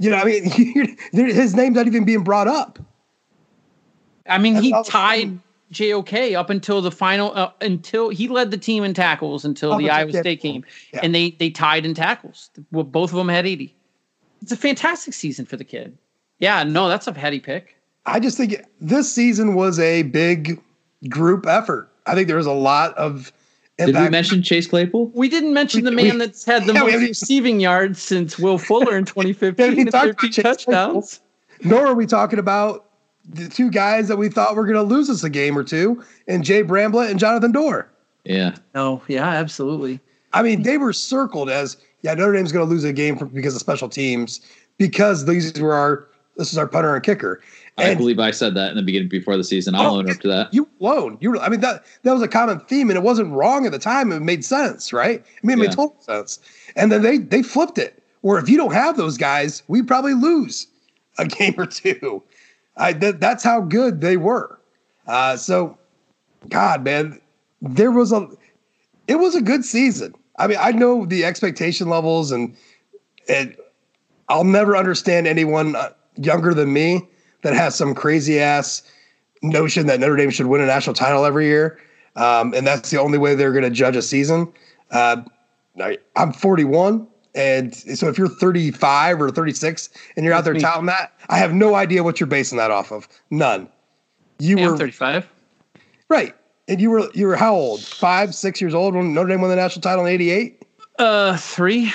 You know, I mean, his name's not even being brought up. I mean, That's he tied JOK up until the final uh, until he led the team in tackles until oh, the Iowa State game, yeah. and they they tied in tackles. Well, both of them had eighty. It's a fantastic season for the kid. Yeah, no, that's a heady pick. I just think this season was a big group effort. I think there was a lot of. Impact. Did we mention Chase Claypool? We didn't mention the man we, that's had the yeah, most receiving yards since Will Fuller in 2015 13 touchdowns. Claypool, nor are we talking about the two guys that we thought were going to lose us a game or two, and Jay Bramblett and Jonathan Doerer. Yeah. No. Yeah. Absolutely. I mean, they were circled as yeah Notre Dame's going to lose a game for, because of special teams because these were our this is our punter and kicker. And, I believe I said that in the beginning before the season. I'll oh, own up to that. You alone. You were, I mean that that was a common theme, and it wasn't wrong at the time. It made sense, right? I mean, it yeah. made total sense. And then they they flipped it. Where if you don't have those guys, we probably lose a game or two. I th- that's how good they were. Uh, so, God, man, there was a it was a good season. I mean, I know the expectation levels, and and I'll never understand anyone uh, younger than me that has some crazy ass notion that Notre Dame should win a national title every year, um, and that's the only way they're going to judge a season. Uh, I, I'm 41. And so if you're 35 or 36 and you're out there touting that, I have no idea what you're basing that off of. None. You were 35. Right. And you were you were how old? Five, six years old when Notre Dame won the national title in '88. Uh, three.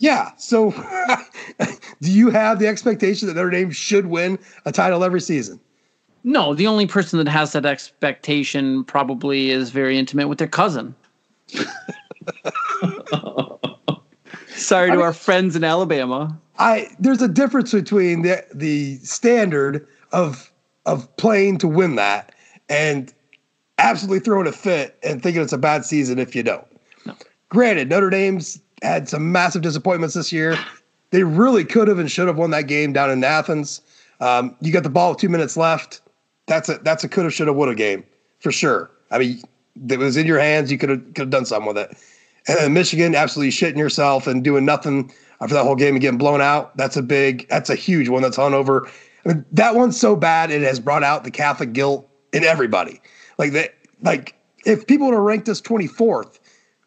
Yeah. So, do you have the expectation that Notre Dame should win a title every season? No. The only person that has that expectation probably is very intimate with their cousin. Sorry to I mean, our friends in Alabama. I there's a difference between the the standard of of playing to win that and absolutely throwing a fit and thinking it's a bad season if you don't. No. Granted, Notre Dame's had some massive disappointments this year. They really could have and should have won that game down in Athens. Um, you got the ball with two minutes left. That's a that's a could have, should have, would have game for sure. I mean, it was in your hands. You could have could have done something with it. And Michigan absolutely shitting yourself and doing nothing after that whole game and getting blown out. That's a big, that's a huge one that's hung over. I mean, that one's so bad it has brought out the Catholic guilt in everybody. Like that, like if people would have ranked us 24th,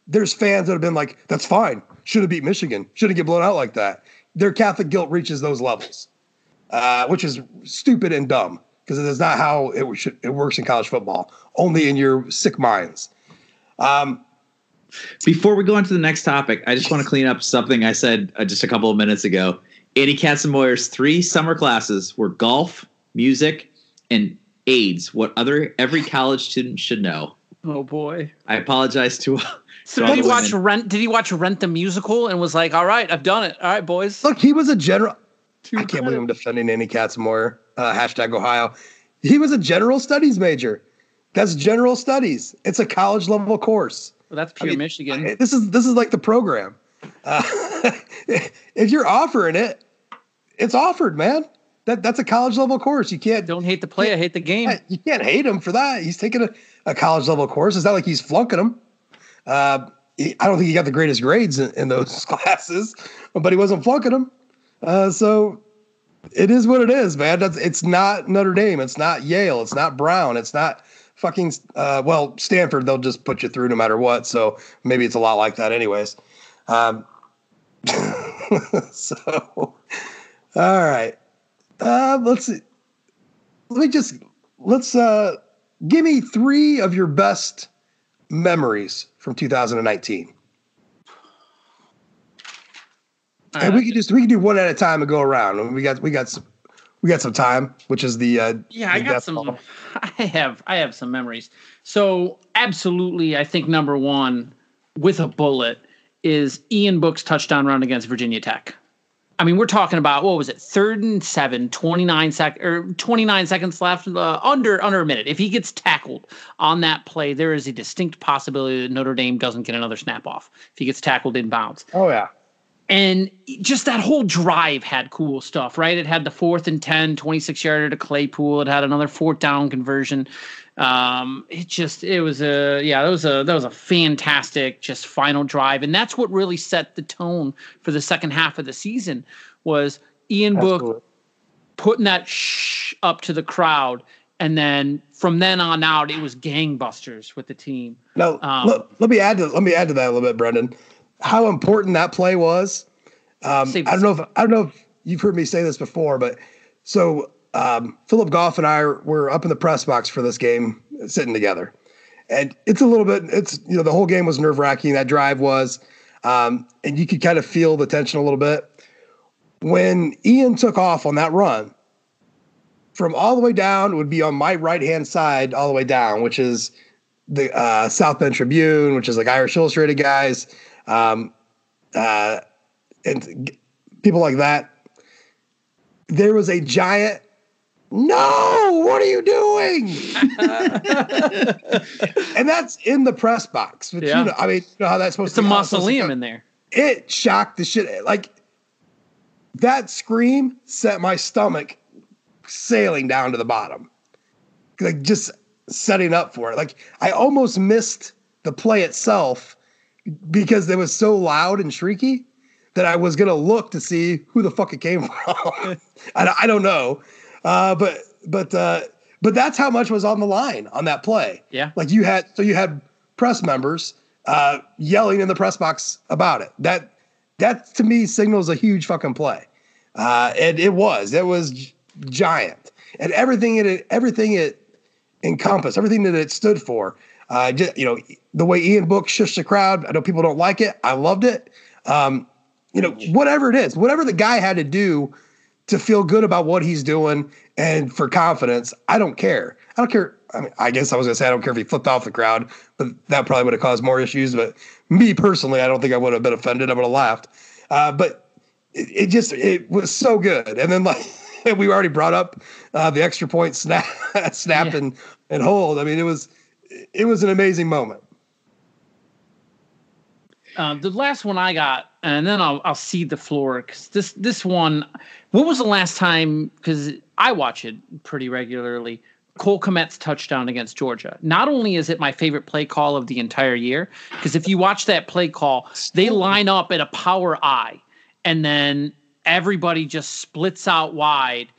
there's fans that have been like, that's fine. Should have beat Michigan. Shouldn't get blown out like that. Their Catholic guilt reaches those levels, uh, which is stupid and dumb because it is not how it, should, it works in college football. Only in your sick minds. Um, before we go on to the next topic, I just want to clean up something I said uh, just a couple of minutes ago. Andy Katzenmoyer's three summer classes were golf, music, and AIDS. What other every college student should know. Oh boy. I apologize to. So did he watch Rent? Did he watch Rent the musical and was like, "All right, I've done it. All right, boys." Look, he was a general. I can't believe I'm defending Andy Katzenmoyer. Uh, hashtag Ohio. He was a general studies major. That's general studies. It's a college level course. Well, that's pure I mean, Michigan. This is this is like the program. Uh, if you're offering it, it's offered, man. That that's a college level course. You can't don't hate the play. I hate the game. You can't hate him for that. He's taking a, a college level course. It's not like he's flunking them. Uh, he, I don't think he got the greatest grades in, in those classes, but he wasn't flunking them. Uh, so it is what it is, man. That's it's not Notre Dame. It's not Yale. It's not Brown. It's not fucking uh, well Stanford. They'll just put you through no matter what. So maybe it's a lot like that, anyways. Um, so all right, uh, let's see. Let me just let's uh, give me three of your best memories from 2019. and we could just we could do one at a time and go around. We got we got some we got some time, which is the uh, yeah. The I got some. Ball. I have I have some memories. So absolutely, I think number one with a bullet is Ian Book's touchdown run against Virginia Tech. I mean, we're talking about what was it, third and seven, 29 sec or 29 seconds left, uh, under under a minute. If he gets tackled on that play, there is a distinct possibility that Notre Dame doesn't get another snap off if he gets tackled in bounds. Oh yeah. And just that whole drive had cool stuff, right? It had the fourth and 10, 26 yarder to Claypool. It had another fourth down conversion. Um, it just it was a yeah, that was a that was a fantastic just final drive. And that's what really set the tone for the second half of the season was Ian Book putting that shh up to the crowd and then from then on out it was gangbusters with the team. Now um, let, let, me add to let me add to that a little bit, Brendan how important that play was. Um, I don't know if I don't know if you've heard me say this before, but so um, Philip Goff and I were up in the press box for this game, sitting together, and it's a little bit. It's you know the whole game was nerve wracking. That drive was, um, and you could kind of feel the tension a little bit when Ian took off on that run. From all the way down would be on my right hand side, all the way down, which is the uh, South Bend Tribune, which is like Irish Illustrated guys um, uh, and people like that. There was a giant. No, what are you doing? and that's in the press box. But yeah. you know, I mean, you know how that's supposed it's to be. It's a mausoleum in there. It shocked the shit. Like that scream set my stomach sailing down to the bottom. Like just setting up for it. Like I almost missed the play itself because it was so loud and shrieky that I was gonna look to see who the fuck it came from. I, I, don't know, uh, but but uh, but that's how much was on the line on that play. Yeah, like you had so you had press members uh, yelling in the press box about it. That that to me signals a huge fucking play, uh, and it was it was giant, and everything it everything it encompassed, everything that it stood for. Uh, just, you know, the way Ian Book shushed the crowd. I know people don't like it. I loved it. Um, you know, whatever it is, whatever the guy had to do to feel good about what he's doing and for confidence, I don't care. I don't care. I mean, I guess I was gonna say I don't care if he flipped off the crowd, but that probably would have caused more issues. But me personally, I don't think I would have been offended. I would have laughed. Uh, but it, it, just it was so good. And then like we already brought up uh, the extra point snap, snap yeah. And and hold. I mean, it was it was an amazing moment. Uh, the last one I got, and then I'll I'll cede the floor because this this one. When was the last time? Because I watch it pretty regularly. Cole Kmet's touchdown against Georgia. Not only is it my favorite play call of the entire year, because if you watch that play call, they line up at a power I, and then everybody just splits out wide.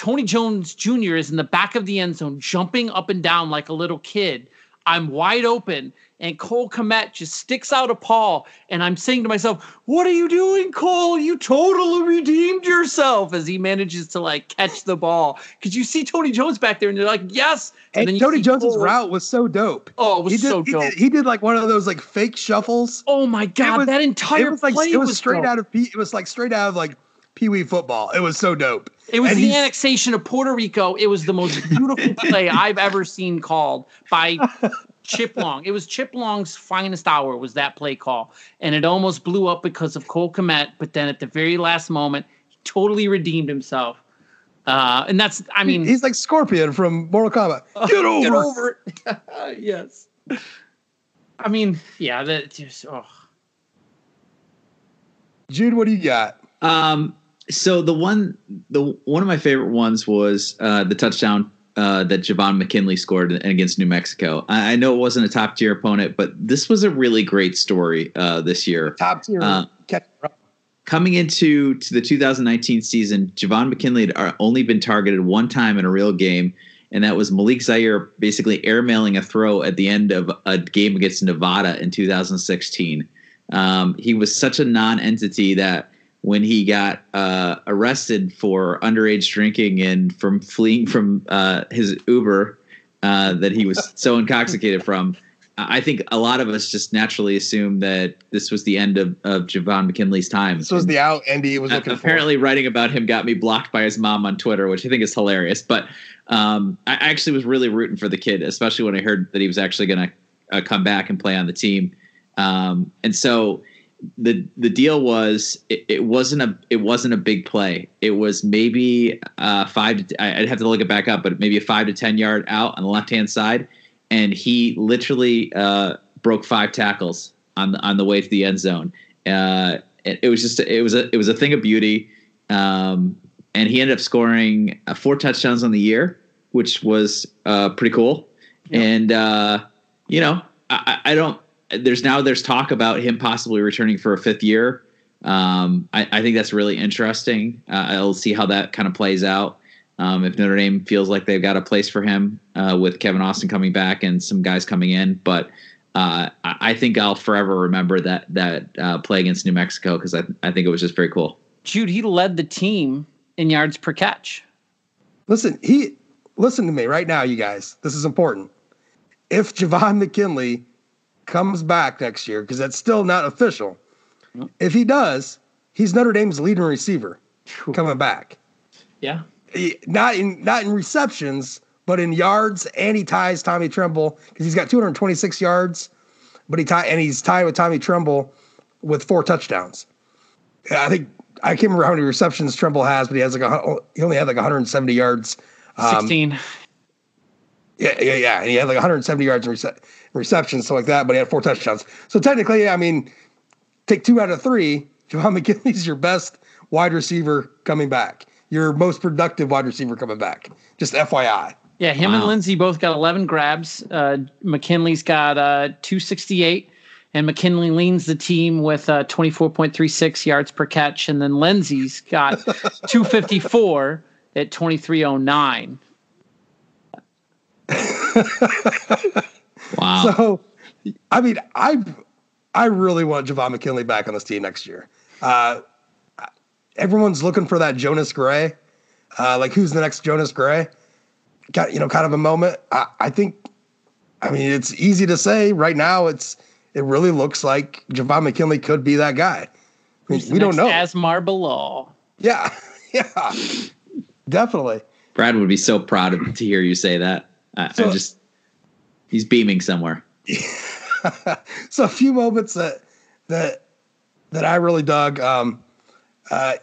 Tony Jones Jr. is in the back of the end zone, jumping up and down like a little kid. I'm wide open and Cole Kmet just sticks out a paw, and I'm saying to myself, "What are you doing, Cole? You totally redeemed yourself." As he manages to like catch the ball, because you see Tony Jones back there, and you're like, "Yes." And, and Tony Jones's Cole. route was so dope. Oh, it was he did, so he dope. Did, he did, like one of those like fake shuffles. Oh my god, was, that entire it was like play it was, was straight dope. out of P. it was like straight out of like Pee Wee football. It was so dope. It was and the annexation of Puerto Rico. It was the most beautiful play I've ever seen called by Chip Long. It was Chip Long's finest hour. Was that play call, and it almost blew up because of Cole Kmet. But then at the very last moment, he totally redeemed himself. Uh, and that's, I mean, he's like Scorpion from Mortal Kombat. Get over, get over it. yes. I mean, yeah, that just oh. Jude, what do you got? Um, so the one, the one of my favorite ones was uh, the touchdown uh, that Javon McKinley scored against New Mexico. I, I, know it wasn't a top tier opponent, but this was a really great story uh, this year. Top tier. Uh, coming into to the 2019 season, Javon McKinley had uh, only been targeted one time in a real game, and that was Malik Zaire basically airmailing a throw at the end of a game against Nevada in 2016. Um, he was such a non-entity that when he got uh, arrested for underage drinking and from fleeing from uh, his Uber uh, that he was so intoxicated from. I think a lot of us just naturally assumed that this was the end of, of Javon McKinley's time. This was the out Andy was looking Apparently, for. writing about him got me blocked by his mom on Twitter, which I think is hilarious. But um, I actually was really rooting for the kid, especially when I heard that he was actually going to uh, come back and play on the team. Um, and so the the deal was it, it, wasn't a it wasn't a big play. It was maybe uh, five. To, I'd have to look it back up, but maybe a five to ten yard out on the left hand side, and he literally uh, broke five tackles on the, on the way to the end zone. Uh, it, it, was just it was a it was a thing of beauty, um, and he ended up scoring uh, four touchdowns on the year, which was uh, pretty cool. And uh, you know, I, I don't there's now there's talk about him possibly returning for a fifth year. Um, I, I, think that's really interesting. Uh, I'll see how that kind of plays out. Um, if Notre Dame feels like they've got a place for him uh, with Kevin Austin coming back and some guys coming in, but uh, I think I'll forever remember that that uh, play against New Mexico because I, I think it was just very cool. Jude, he led the team in yards per catch. Listen, he listen to me right now, you guys. This is important. If Javon McKinley comes back next year, because that's still not official. If he does, he's Notre Dame's leading receiver coming back. Yeah. Not in not in receptions, but in yards, and he ties Tommy Tremble because he's got 226 yards, but he tie and he's tied with Tommy Tremble with four touchdowns. I think I can't remember how many receptions Tremble has, but he has like a he only had like 170 yards. Um, 16. Yeah, yeah, yeah. And he had like 170 yards in rece- receptions, stuff like that, but he had four touchdowns. So technically, I mean, take two out of three. Javon McKinley's your best wide receiver coming back. Your most productive wide receiver coming back. Just FYI. Yeah, him wow. and Lenzy both got 11 grabs. Uh, McKinley's got uh, 268, and McKinley leads the team with uh, 24.36 yards per catch. And then Lenzy's got 254 at 2309. wow. So, I mean, I I really want Javon McKinley back on this team next year. Uh, everyone's looking for that Jonas Gray. Uh, like, who's the next Jonas Gray? Got you know, kind of a moment. I, I think. I mean, it's easy to say right now. It's it really looks like Javon McKinley could be that guy. I mean, we don't know. Asmar Bilal. Yeah, yeah, definitely. Brad would be so proud of, to hear you say that. I, so, I just he's beaming somewhere. so a few moments that that that I really dug. Um, uh,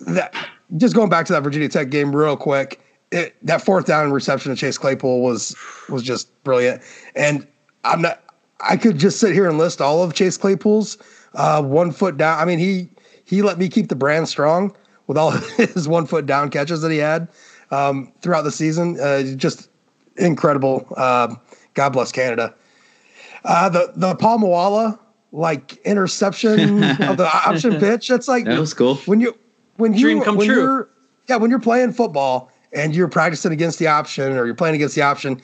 that just going back to that Virginia Tech game real quick. It, that fourth down reception of Chase Claypool was was just brilliant, and I'm not. I could just sit here and list all of Chase Claypool's uh, one foot down. I mean, he he let me keep the brand strong with all his one foot down catches that he had um, throughout the season. Uh, just incredible. Uh, God bless Canada. Uh, the the Paul Moala like interception of the option pitch. That's like that was cool. When you when you Dream come when true. You're, yeah, when you're playing football and you're practicing against the option or you're playing against the option,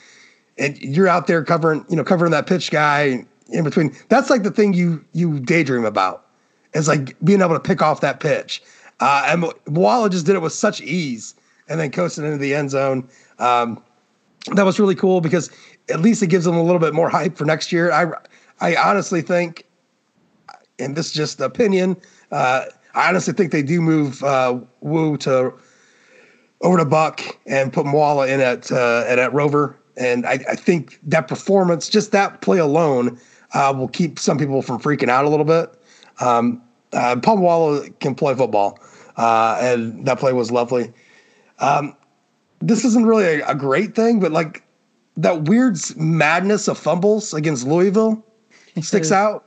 and you're out there covering you know covering that pitch guy in between. That's like the thing you you daydream about. It's like being able to pick off that pitch. Uh, and Moala just did it with such ease and then coasted into the end zone. Um, that was really cool because at least it gives them a little bit more hype for next year. I I honestly think, and this is just opinion, uh, I honestly think they do move uh, Wu to over to Buck and put Moala in at uh, at Rover And I, I think that performance, just that play alone, uh, will keep some people from freaking out a little bit. Um, uh, Paul Moala can play football, uh, and that play was lovely. Um, this isn't really a, a, great thing, but like that weird madness of fumbles against Louisville sticks out.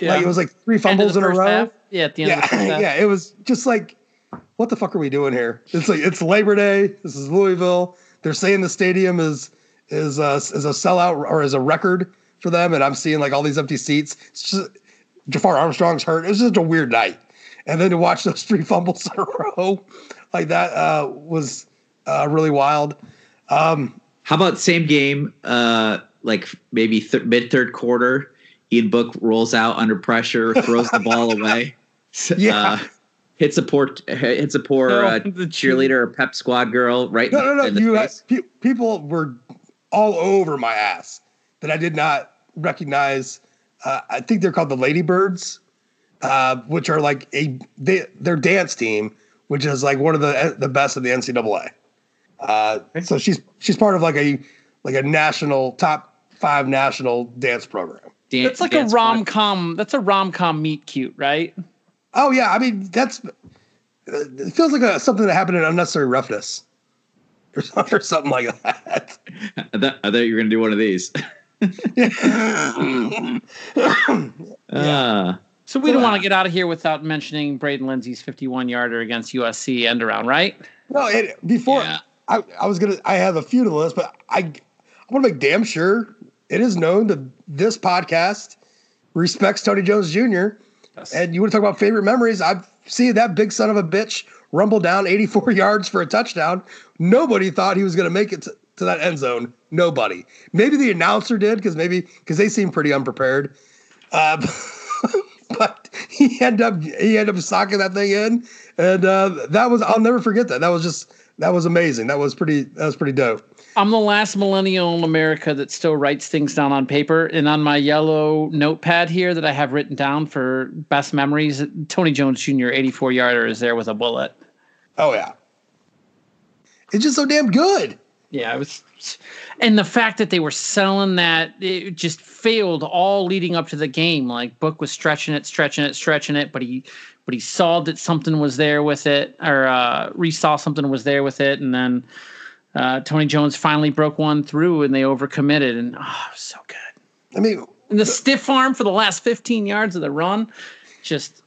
Yeah. Like it was like three fumbles in a row. Half. Yeah, at the end yeah, yeah. It was just like, what the fuck are we doing here? It's like it's Labor Day. This is Louisville. They're saying the stadium is is a, is a sellout or is a record for them, and I'm seeing like all these empty seats. It's just Jafar Armstrong's hurt. It was just a weird night, and then to watch those three fumbles in a row like that uh, was uh, really wild. Um, How about same game, uh, like maybe th- mid third quarter? Ian Book rolls out under pressure, throws the ball away. Yeah. Uh, hits a poor hits a poor no, uh, cheerleader or pep squad girl right no no no you had, pe- people were all over my ass that i did not recognize uh, i think they're called the ladybirds uh, which are like a they, their dance team which is like one of the the best of the ncaa uh, so she's she's part of like a like a national top five national dance program Dan- that's like a rom com. That's a rom com meet cute, right? Oh yeah, I mean that's it feels like a, something that happened in unnecessary roughness, or, or something like that. I thought, I thought you were gonna do one of these. uh, so we don't want to get out of here without mentioning Braden Lenzy's 51 yarder against USC end around, right? No, it, before yeah. I, I was gonna I have a few to the list, but I I want to make damn sure it is known that this podcast respects Tony Jones Jr. Yes. And you want to talk about favorite memories? I've seen that big son of a bitch rumble down 84 yards for a touchdown. Nobody thought he was going to make it to, to that end zone. Nobody. Maybe the announcer did because maybe because they seem pretty unprepared. Uh, but he ended up he ended up socking that thing in, and uh, that was I'll never forget that. That was just that was amazing. That was pretty that was pretty dope. I'm the last millennial in America that still writes things down on paper. And on my yellow notepad here that I have written down for best memories, Tony Jones Jr. 84 yarder is there with a bullet. Oh yeah, it's just so damn good. Yeah, it was, and the fact that they were selling that it just failed all leading up to the game. Like Book was stretching it, stretching it, stretching it, but he but he saw that something was there with it, or uh, saw something was there with it, and then uh, Tony Jones finally broke one through and they overcommitted, and oh, so good. I mean, and the, the stiff arm for the last 15 yards of the run, just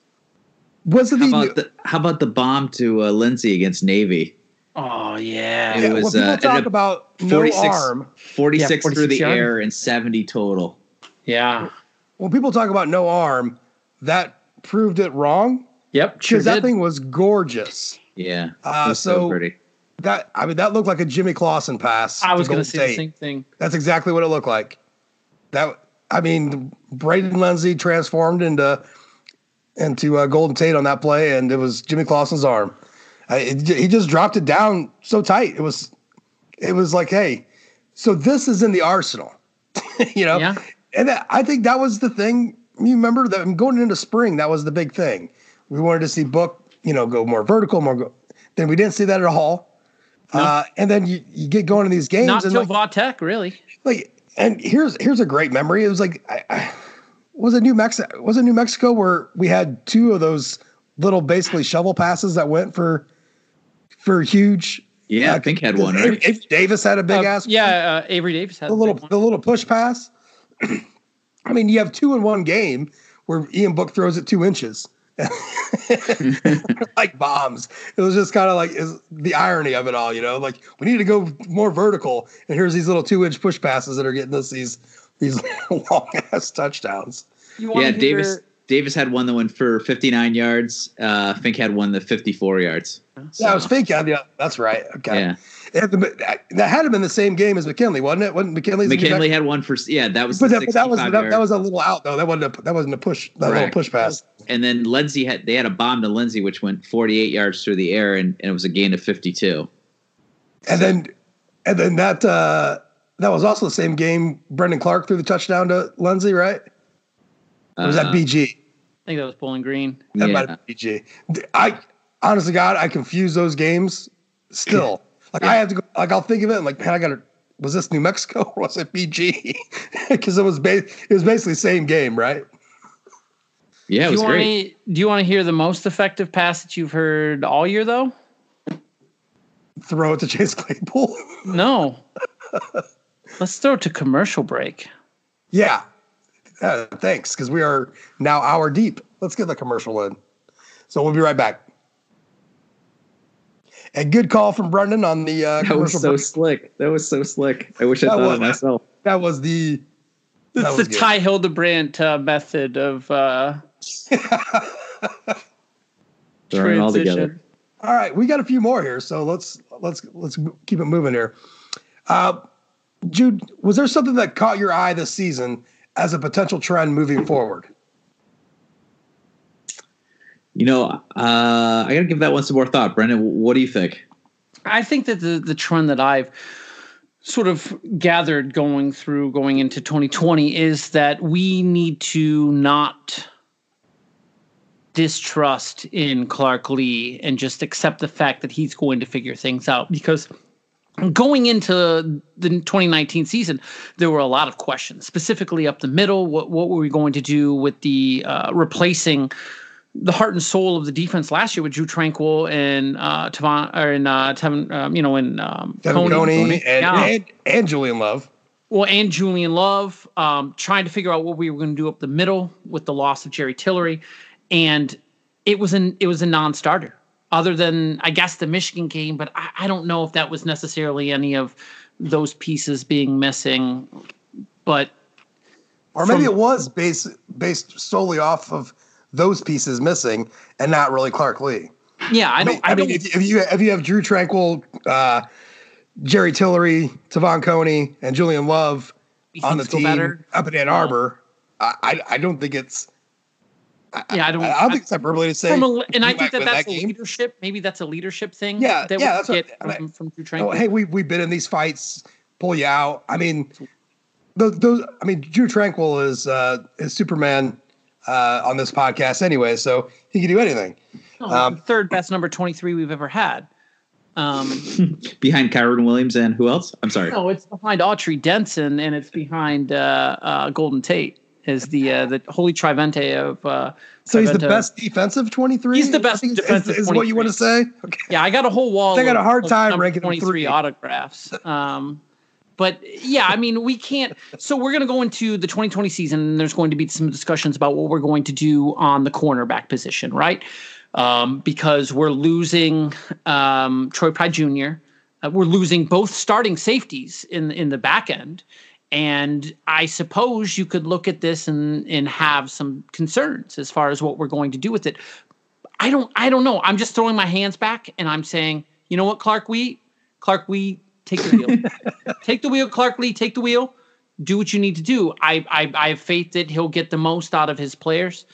was it how about the how about the bomb to uh, Lenzy against Navy? Oh yeah, it yeah, was. Well, people uh, talk about 46, no arm, 46, yeah, 46 through the yard. air and 70 total. Yeah. When people talk about no arm, that proved it wrong. Yep, because sure that thing was gorgeous. Yeah, uh, so, so pretty that I mean that looked like a Jimmy Clausen pass. I was going to say the same thing. That's exactly what it looked like. That I mean, Braden Lenzy transformed into into uh, Golden Tate on that play, and it was Jimmy Clausen's arm. Uh, it, he just dropped it down so tight. It was it was like, hey, so this is in the arsenal, you know. Yeah. And that, I think that was the thing. You remember that I'm going into spring, that was the big thing. We wanted to see Book, you know, go more vertical, more. Go, then we didn't see that at all. No. Uh, and then you, you get going in these games. Not and till like, Tech, really. Like, and here's here's a great memory. It was like, I, I, was it New Mexico? Was it New Mexico where we had two of those little basically shovel passes that went for for huge. Yeah, uh, I think had one. Right? Davis had a big uh, ass. Yeah, uh, Avery Davis had the little the little push pass. I mean, you have two in one game where Ian Book throws it two inches. like bombs. It was just kind of like is the irony of it all, you know. Like we need to go more vertical, and here's these little two inch push passes that are getting us these these long ass touchdowns. yeah, hear... Davis Davis had one that went for 59 yards. Uh, Finke had one that 54 yards. So. Yeah, it was Finke. Yeah, that's right. Okay. Yeah. That had him in the same game as McKinley, wasn't it? Wasn't McKinley? McKinley had one for yeah. That was but, that, but that, was that, that, was a little out though. That wasn't a that wasn't a push. That little push pass. And then Lenzy had they had a bomb to Lenzy which went 48 yards through the air and, and it was a gain of 52. And so. then and then that uh, that was also the same game. Brendon Clark threw the touchdown to Lenzy, right? Or was uh, that BG? I think that was Bowling Green. That yeah. might have been BG. I honestly, God, I confuse those games still. Like yeah. I have to go. Like I'll think of it. I'm like, man, I gotta. was this New Mexico or was it BG? Because it was ba- it was basically same game, right? Yeah, it was do great. Wanna, do you want to hear the most effective pass that you've heard all year, though? Throw it to Chase Claypool. no. Let's throw it to commercial break. Yeah. Uh, thanks, because we are now hour deep. Let's get the commercial in. So we'll be right back. A good call from Brendan on the uh, That was so break. slick. That was so slick. I wish I That thought was- of myself. That was the. that It's the good. Ty Hildenbrandt uh, method of uh, Throwing it all together. transition. All right, we got a few more here, so let's let's let's keep it moving here. Uh, Jude, was there something that caught your eye this season as a potential trend moving forward? You know, uh, I got to give that one some more thought. Brendan, what do you think? I think that the the trend that I've sort of gathered going through going into 2020 is that we need to not distrust in Clark Lea and just accept the fact that he's going to figure things out because going into the 2019 season there were a lot of questions specifically up the middle what what were we going to do with the uh, replacing the heart and soul of the defense last year with Drew Tranquill and uh, Tavon or in uh, Tevin, um, you know, in um, Coney, and, Yeah. and and Julian Love. well, and Julian Love, um, trying to figure out what we were going to do up the middle with the loss of Jerry Tillery, and it was an it was a non-starter. Other than I guess the Michigan game, but I, I don't know if that was necessarily any of those pieces being missing. But Or maybe From- it was based based solely off of those pieces missing and not really Clark Lea. yeah, I I don't. mean, I, I mean, don't. if, if you if you have Drew Tranquill, uh, Jerry Tillery, Tavon Coney, and Julian Love on the team better. up in Ann Arbor, I, I I don't think it's Yeah, I don't. I, I don't think it's hyperbole to say. from a, and I think that that's that a leadership. Maybe that's a leadership thing. Yeah, that yeah, we that's what- get and I- from, from Drew Oh, Tranquill. hey, we we've been in these fights, pull you out. I mean, those, those I mean, Drew Tranquill is uh, is Superman uh, on this podcast anyway, so he can do anything. No, um, third best number twenty three we've ever had. Um, Behind Kyren Williams and who else? I'm sorry. no, it's behind Autry Denson, and it's behind uh, uh, Golden Tate. Is the uh, the holy trivente of uh, So he's the best defensive twenty three. He's the best is, defensive is, what you want to say? Okay. Yeah, I got a whole wall. I got a hard of time ranking 23 three. autographs. Um, but yeah, I mean, we can't. So we're going to go into the 2020 season, and there's going to be some discussions about what we're going to do on the cornerback position, right? Um, because we're losing um, Troy Pride Jr. Uh, we're losing both starting safeties in in the back end. And I suppose you could look at this and and have some concerns as far as what we're going to do with it. I don't I don't know. I'm just throwing my hands back and I'm saying, you know what, Clark Wheat, Clark Wheat, take the wheel. take the wheel, Clark Lea, take the wheel. Do what you need to do. I I, I have faith that he'll get the most out of his players.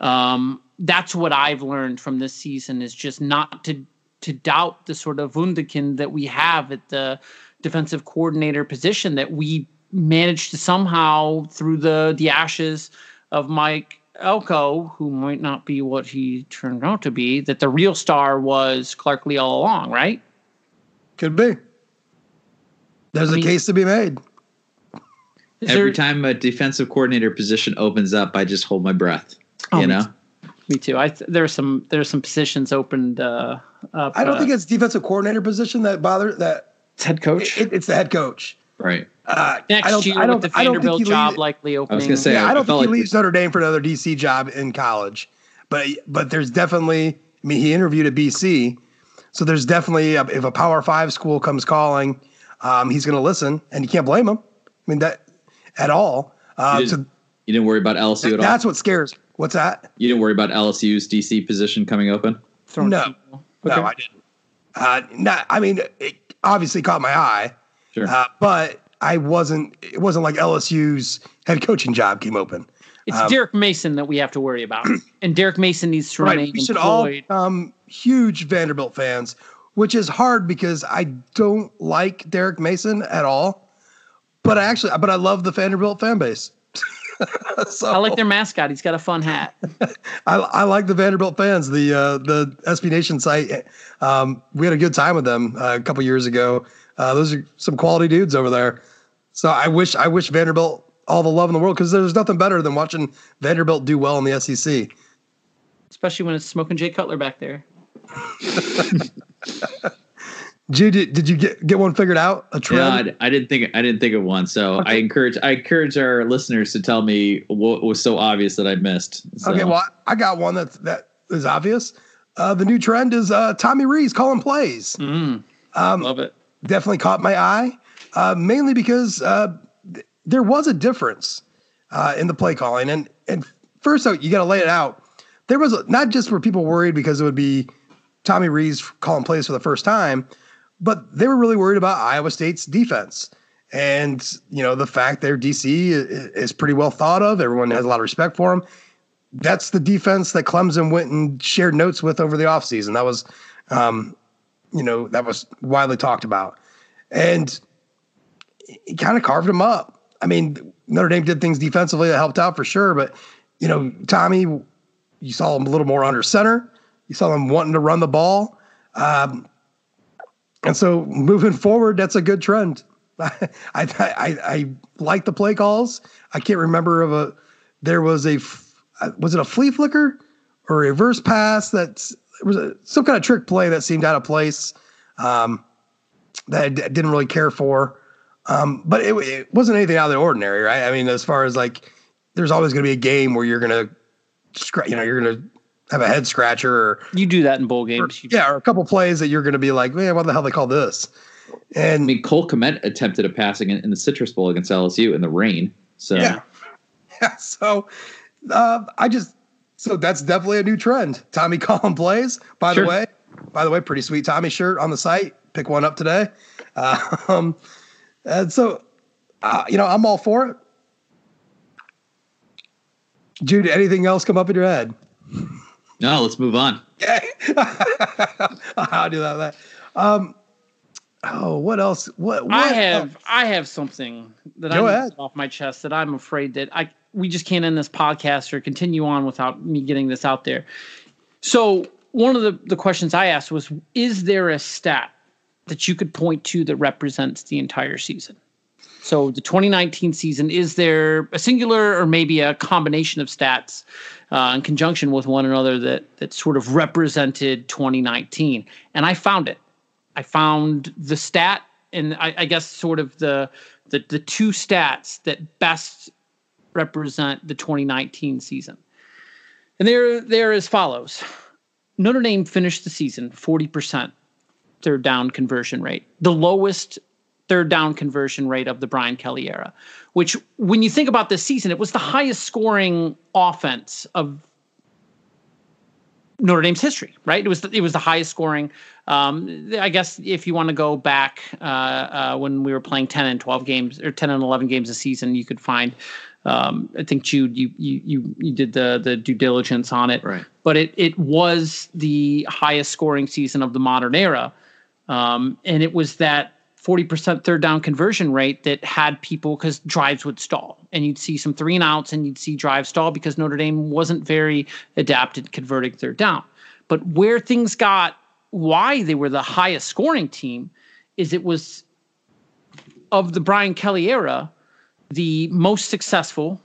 Um, that's what I've learned from this season is just not to to doubt the sort of wunderkind that we have at the defensive coordinator position that we managed to somehow through the the ashes of Mike Elko, who might not be what he turned out to be, that the real star was Clark Lea all along, right? Could be. There's I a mean- case to be made. Every there- time a defensive coordinator position opens up, I just hold my breath. Oh, you me know, Me too. I th- there's some there's some positions opened uh, up. I don't uh, think it's defensive coordinator position that bother that it's head coach. it, it's the head coach. Right? Uh, Next I don't, year I don't, with the I don't think Vanderbilt he job leaves- likely opening. I was gonna say, yeah, I- I don't I felt think he like- leaves Notre Dame for another DC job in college, but but there's definitely. I mean, he interviewed at BC, so there's definitely a, if a Power Five school comes calling, um, he's going to listen, and you can't blame him. I mean that at all. Uh, You so didn't, you didn't worry about LSU at all. that's what scares. What's that? You didn't worry about LSU's DC position coming open. No. people. No, I didn't. Uh, not. I mean, it obviously caught my eye, Sure. uh, but I wasn't. It wasn't like LSU's head coaching job came open. It's Um, Derek Mason that we have to worry about, and Derek Mason needs to Right. remain We should all employed. become huge Vanderbilt fans, which is hard because I don't like Derek Mason at all. But I actually, but I love the Vanderbilt fan base. so, I like their mascot. He's got a fun hat. I, I like the Vanderbilt fans. The uh, the SB Nation site. Um, we had a good time with them uh, a couple years ago. Uh, those are some quality dudes over there. So I wish I wish Vanderbilt all the love in the world because there's nothing better than watching Vanderbilt do well in the SEC. Especially when it's smoking Jay Cutler back there. Jude, did, did you get, get one figured out? A trend? Yeah, I, I, didn't think I didn't think of one. So okay. I encourage I encourage our listeners to tell me what was so obvious that I missed. So. Okay, well I got one that that is obvious. Uh, the new trend is uh, Tommy Rees calling plays. Mm, um, love it. Definitely caught my eye, uh, mainly because uh, th- there was a difference uh, in the play calling. And and first, out you got to lay it out. There was a, not just were people worried because it would be Tommy Rees calling plays for the first time but they were really worried about Iowa State's defense. And, you know, the fact their DC is pretty well thought of, everyone has a lot of respect for them. That's the defense that Clemson went and shared notes with over the offseason. That was, um, you know, that was widely talked about. And he kind of carved him up. I mean, Notre Dame did things defensively that helped out for sure, but, you know, Tommy, you saw him a little more under center. You saw him wanting to run the ball. Um, and so moving forward, that's a good trend. I, I, I, I like the play calls. I can't remember of a, there was a, was it a flea flicker or a reverse pass that's, it was a, some kind of trick play that seemed out of place um, that I d- didn't really care for. Um, but it, it wasn't anything out of the ordinary, right? I mean, as far as like, there's always going to be a game where you're going to, you know, you're going to have a head scratcher. Or, you do that in bowl games. Or, yeah, or a couple plays that you're going to be like, man, what the hell they call this? And I mean, Cole Kmet attempted a passing in, in the Citrus Bowl against LSU in the rain. So yeah, yeah. So uh, I just so that's definitely a new trend. Tommy Collin plays. By sure. the way, by the way, pretty sweet Tommy shirt on the site. Pick one up today. Uh, um, and so, uh, you know, I'm all for it. Jude, anything else come up in your head? No, let's move on. Okay. I'll do that. Um, oh, what else? What, what I have, else? I have something that Go I off my chest that I'm afraid that I we just can't end this podcast or continue on without me getting this out there. So one of the, the questions I asked was, is there a stat that you could point to that represents the entire season? So the 2019 season, is there a singular or maybe a combination of stats uh, in conjunction with one another that that sort of represented 2019. And I found it. I found the stat, and I, I guess sort of the, the the two stats that best represent the 2019 season. And they're they're as follows. Notre Dame finished the season 40% third down conversion rate, the lowest third down conversion rate of the Brian Kelly era, which when you think about this season, it was the highest scoring offense of Notre Dame's history, right? It was the, it was the highest scoring. Um, I guess if you want to go back uh, uh, when we were playing ten and twelve games or ten and eleven games a season, you could find. Um, I think Jude, you you you you did the the due diligence on it, right? But it it was the highest scoring season of the modern era, um, and it was that 40% third down conversion rate that had people because drives would stall and you'd see some three and outs and you'd see drive stall because Notre Dame wasn't very adapted converting third down. But where things got why they were the highest scoring team is it was of the Brian Kelly era, the most successful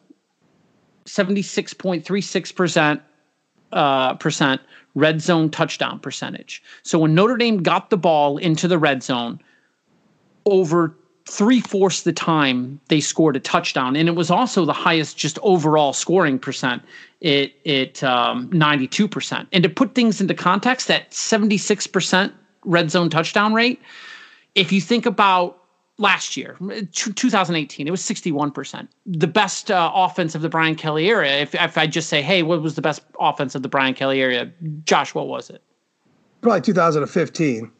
76.36% uh, percent red zone touchdown percentage. So when Notre Dame got the ball into the red zone, over three fourths the time they scored a touchdown, and it was also the highest just overall scoring percent. It it um, ninety two percent. And to put things into context, that seventy six percent red zone touchdown rate. If you think about last year, 2018, it was 61%. The best uh, offense of the Brian Kelly era. If, if I just say, hey, what was the best offense of the Brian Kelly era? Josh, what was it? Probably 2015.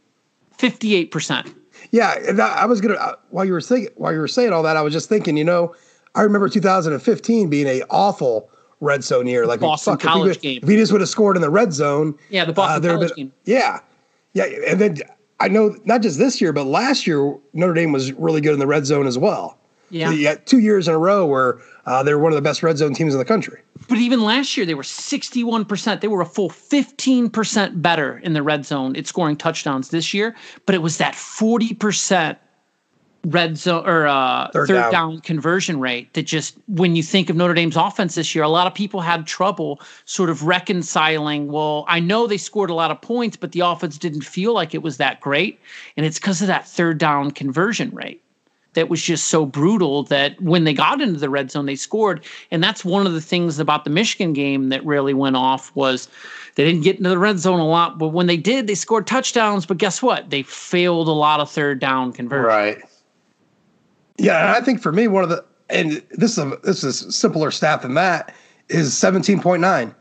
58%. Yeah, I was gonna uh, while you were saying while you were saying all that, I was just thinking. You know, I remember 2015 being a awful red zone year. Like Boston fuck, College if game. If he just would have scored in the red zone, yeah, the Boston uh, College been, game. Yeah, yeah, and then I know not just this year, but last year Notre Dame was really good in the red zone as well. Yeah. So you got two years in a row where uh, they were one of the best red zone teams in the country. But even last year, they were 61%. They were a full 15% better in the red zone at scoring touchdowns this year. But it was that 40% red zone or uh, third, third down. down. conversion rate that just when you think of Notre Dame's offense this year, a lot of people had trouble sort of reconciling. Well, I know they scored a lot of points, but the offense didn't feel like it was that great, and it's because of that third down conversion rate that was just so brutal that when they got into the red zone they scored and that's one of the things about the Michigan game that really went off was they didn't get into the red zone a lot but when they did they scored touchdowns but guess what they failed a lot of third down conversions right yeah, I think for me, one of the and this is a, this is simpler stat than that is seventeen point nine.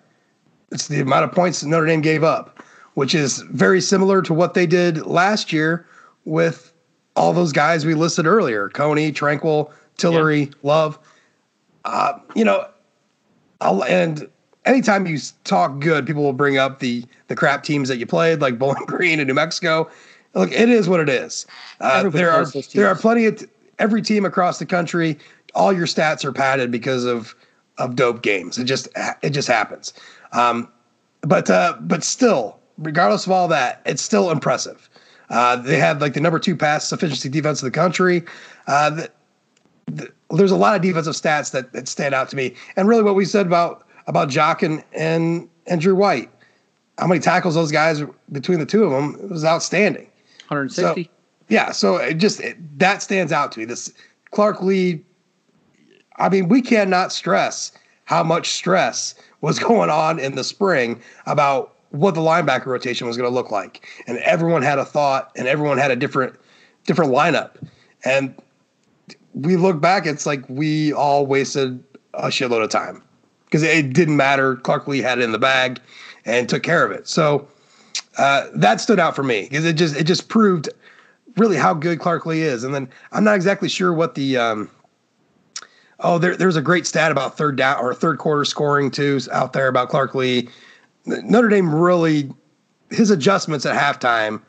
It's the amount of points that Notre Dame gave up, which is very similar to what they did last year with all those guys we listed earlier: Coney, Tranquill, Tillery, yeah. Love. Uh, you know, I'll, and anytime you talk good, people will bring up the the crap teams that you played, like Bowling Green and New Mexico. Look, it is what it is. Uh, there are there are plenty of every team across the country, all your stats are padded because of of dope games. It just it just happens. Um, but uh, but still, regardless of all that, it's still impressive. Uh, they have like the number two pass efficiency defense of the country. Uh, the, the, there's a lot of defensive stats that, that stand out to me, and really what we said about about Jock and and and Drew White, how many tackles those guys between the two of them was outstanding. 160. So, yeah, so it just it, that stands out to me. This Clark Lea, I mean, we cannot stress how much stress was going on in the spring about what the linebacker rotation was going to look like, and everyone had a thought, and everyone had a different different lineup, and we look back, it's like we all wasted a shitload of time because it didn't matter. Clark Lea had it in the bag and took care of it. So uh, that stood out for me because it just it just proved really how good Clark Lea is. And then I'm not exactly sure what the um, oh there, there's a great stat about third down or third quarter scoring too out there about Clark Lea. Notre Dame really his adjustments at halftime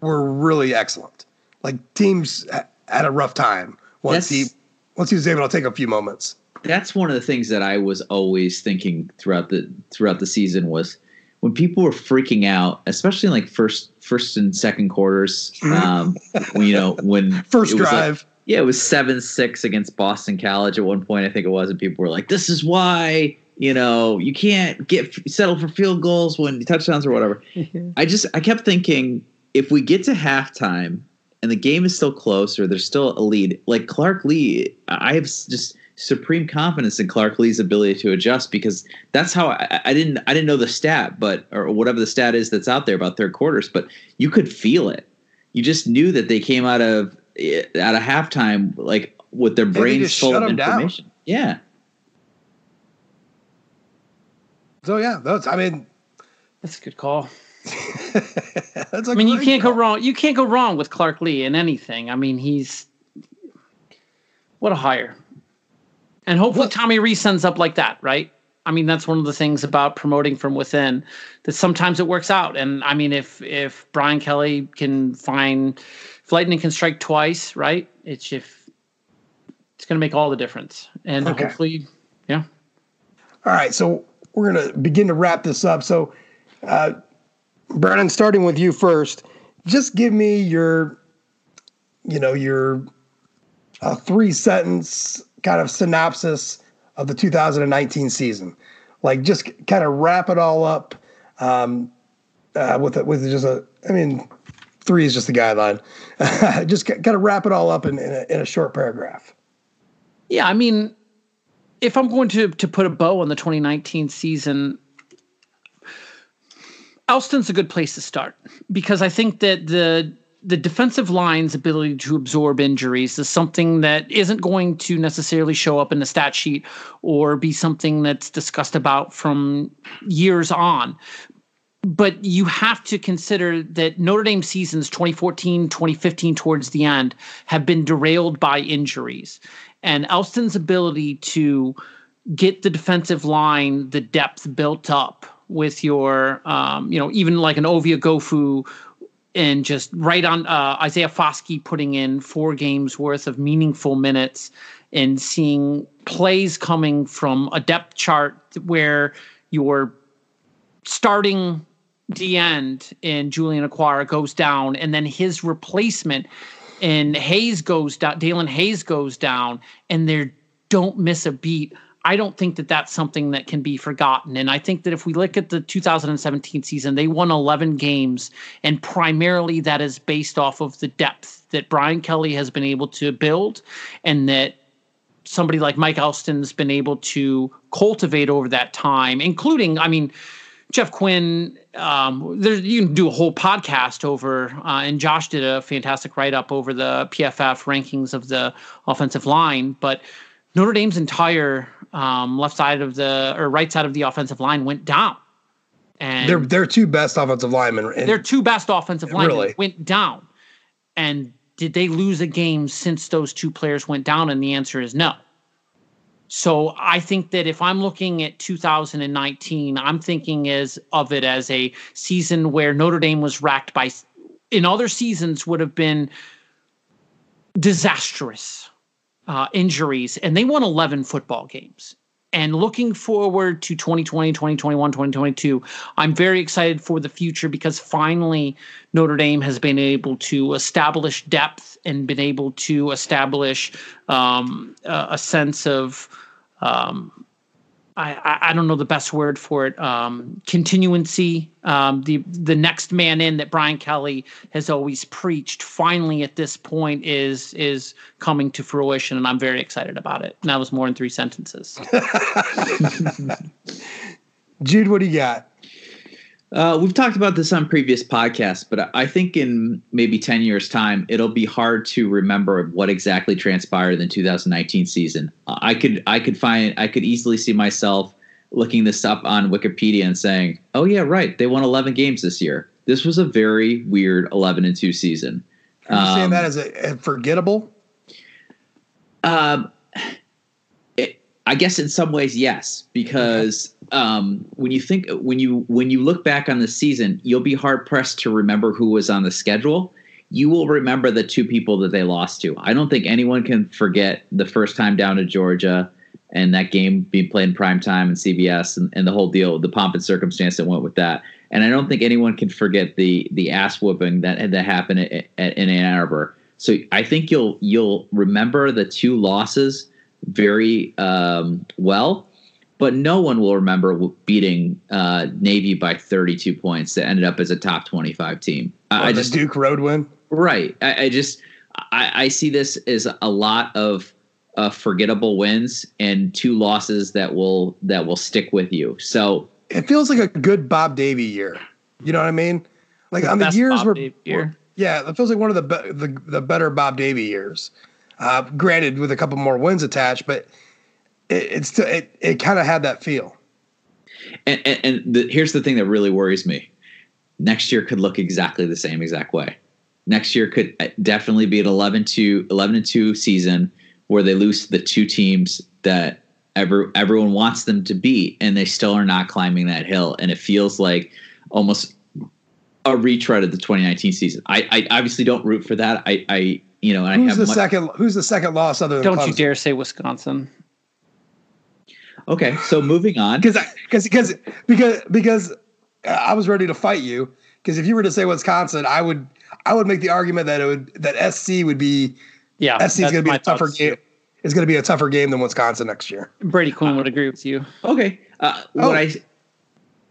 were really excellent. Like teams had a rough time once That's, he once he was able to take a few moments. That's one of the things that I was always thinking throughout the throughout the season was when people were freaking out, especially in like first first and second quarters. Mm-hmm. Um, you know, when first drive. Like, yeah, it was seven six against Boston College at one point. I think it was, and people were like, "This is why." You know, you can't get settle for field goals when touchdowns or whatever. I just I kept thinking if we get to halftime and the game is still close or there's still a lead, like Clark Lea, I have just supreme confidence in Clark Lea's ability to adjust because that's how I, I, didn't I didn't know the stat, but or whatever the stat is that's out there about third quarters, but you could feel it. You just knew that they came out of eh, out of halftime like with their brains full of information. Down. Yeah. So yeah, that's I mean that's a good call. I mean, you can't call. go wrong. You can't go wrong with Clark Lea in anything. I mean, he's what a hire. And hopefully what? Tommy Rees ends up like that, right? I mean, that's one of the things about promoting from within that sometimes it works out. And I mean, if if Brian Kelly can find if lightning can strike twice, right? It's if it's going to make all the difference. And okay. hopefully, yeah. All right, so we're going to begin to wrap this up. So, uh, Brendan, starting with you first, just give me your, you know, your uh, three sentence kind of synopsis of the 2019 season. Like just kind of wrap it all up um, uh, with a, with just a. I mean, three is just the guideline. just kind of wrap it all up in in a, in a short paragraph. Yeah, I mean, if I'm going to to put a bow on the 2019 season, Elston's a good place to start because I think that the the defensive line's ability to absorb injuries is something that isn't going to necessarily show up in the stat sheet or be something that's discussed about from years on. But you have to consider that Notre Dame seasons 2014, 2015 towards the end have been derailed by injuries. And Elston's ability to get the defensive line the depth built up with your, um, you know, even like an Ovie Oghoufo and just right on uh, Isaiah Foskey putting in four games worth of meaningful minutes and seeing plays coming from a depth chart where you're starting D end in Julian Okwara goes down, and then his replacement and Hayes goes down, Daelin Hayes goes down, and they don't miss a beat. I don't think that that's something that can be forgotten. And I think that if we look at the 2017 season, they won 11 games, and primarily that is based off of the depth that Brian Kelly has been able to build, and that somebody like Mike Elston's been able to cultivate over that time, including, I mean, Jeff Quinn, um, there, you can do a whole podcast over, uh, and Josh did a fantastic write up over the PFF rankings of the offensive line. But Notre Dame's entire um, left side of the or right side of the offensive line went down. And they're they're two best offensive linemen. They're two best offensive linemen really? went down. And did they lose a game since those two players went down? And the answer is no. So I think that if I'm looking at 2019, I'm thinking as of it as a season where Notre Dame was racked by in other seasons would have been disastrous uh, injuries, and they won 11 football games. And looking forward to 2020, 2021, 2022, I'm very excited for the future because finally Notre Dame has been able to establish depth and been able to establish um, a, sense of um, I, I don't know the best word for it. Um, continuancy, um, the the next man in that Brian Kelly has always preached. Finally, at this point, is is coming to fruition, and I'm very excited about it. And that was more than three sentences. Jude, what do you got? Uh, we've talked about this on previous podcasts, but I think in maybe 10 years' time, it'll be hard to remember what exactly transpired in the 2019 season. I could I could find I could easily see myself looking this up on Wikipedia and saying, "Oh yeah, right, they won 11 games this year. This was a very weird 11 and 2 season." Are you um, saying that as a, a forgettable? Um, I guess in some ways, yes, because um, when you think when you when you look back on the season, you'll be hard pressed to remember who was on the schedule. You will remember the two people that they lost to. I don't think anyone can forget the first time down to Georgia and that game being played in prime time and CBS and, and the whole deal, the pomp and circumstance that went with that. And I don't think anyone can forget the the ass whooping that that happened at, at, in Ann Arbor. So I think you'll you'll remember the two losses very um, well, but no one will remember beating uh, Navy by 32 points that ended up as a top 25 team. I, I just Duke Road win. Right. I, I just I, I, see this as a lot of uh, forgettable wins and two losses that will that will stick with you. So it feels like a good Bob Davie year. You know what I mean? Like the on the years where, where, yeah, it feels like one of the be- the the better Bob Davie years. Uh, granted, with a couple more wins attached, but it, it's it it kind of had that feel. And and, and the, here's the thing that really worries me: next year could look exactly the same exact way. Next year could uh, definitely be an 11 to 11 and 2 season where they lose the two teams that ever everyone wants them to be, and they still are not climbing that hill. And it feels like almost a retread of the 2019 season. I, I obviously don't root for that. I, I you know, who's the much, second? Who's the second loss other than? Don't Clemson? you dare say Wisconsin. Okay, so moving on, because because because because because I was ready to fight you. Because if you were to say Wisconsin, I would I would make the argument that it would that SC would be yeah SC is going to be a tougher game. It's going to be a tougher game than Wisconsin next year. Brady Quinn uh, would agree with you. Okay, uh, what oh, I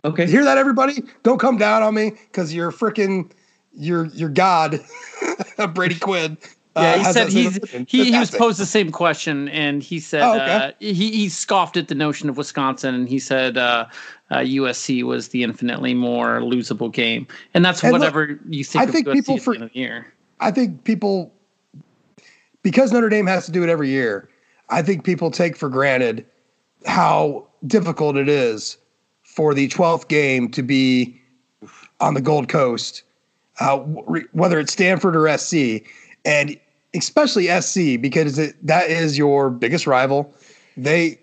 okay hear that everybody? Don't come down on me because you're freaking you're you're God, Brady Quinn. Yeah, he uh, said he's he, he was posed the same question, and he said oh, okay. uh, he he scoffed at the notion of Wisconsin, and he said uh, USC uh, was the infinitely more losable game, and that's and whatever look, you think. I think USC people for the year. I think people because Notre Dame has to do it every year. I think people take for granted how difficult it is for the 12th game to be on the Gold Coast, uh, whether it's Stanford or SC and especially SC because it, that is your biggest rival. They,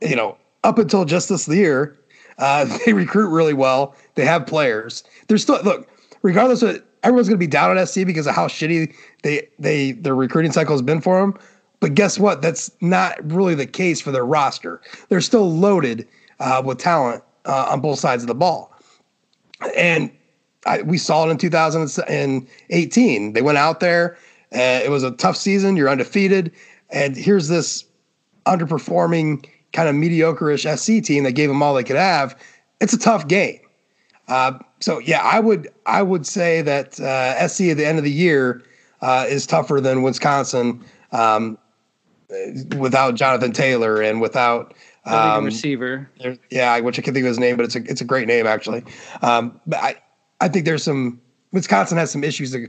you know, up until just this year, uh, they recruit really well. They have players. They're still look, regardless of everyone's going to be down on SC because of how shitty they they their recruiting cycle has been for them. But guess what? That's not really the case for their roster. They're still loaded uh, with talent uh, on both sides of the ball, and I, we saw it in 2018. They went out there. Uh, it was a tough season. You're undefeated, and here's this underperforming kind of mediocre-ish SC team that gave them all they could have. It's a tough game. Uh, so yeah, I would I would say that uh, SC at the end of the year uh, is tougher than Wisconsin um, without Jonathan Taylor and without um, receiver. Yeah, which I can't think of his name, but it's a it's a great name actually. Um, but I I think there's some Wisconsin has some issues to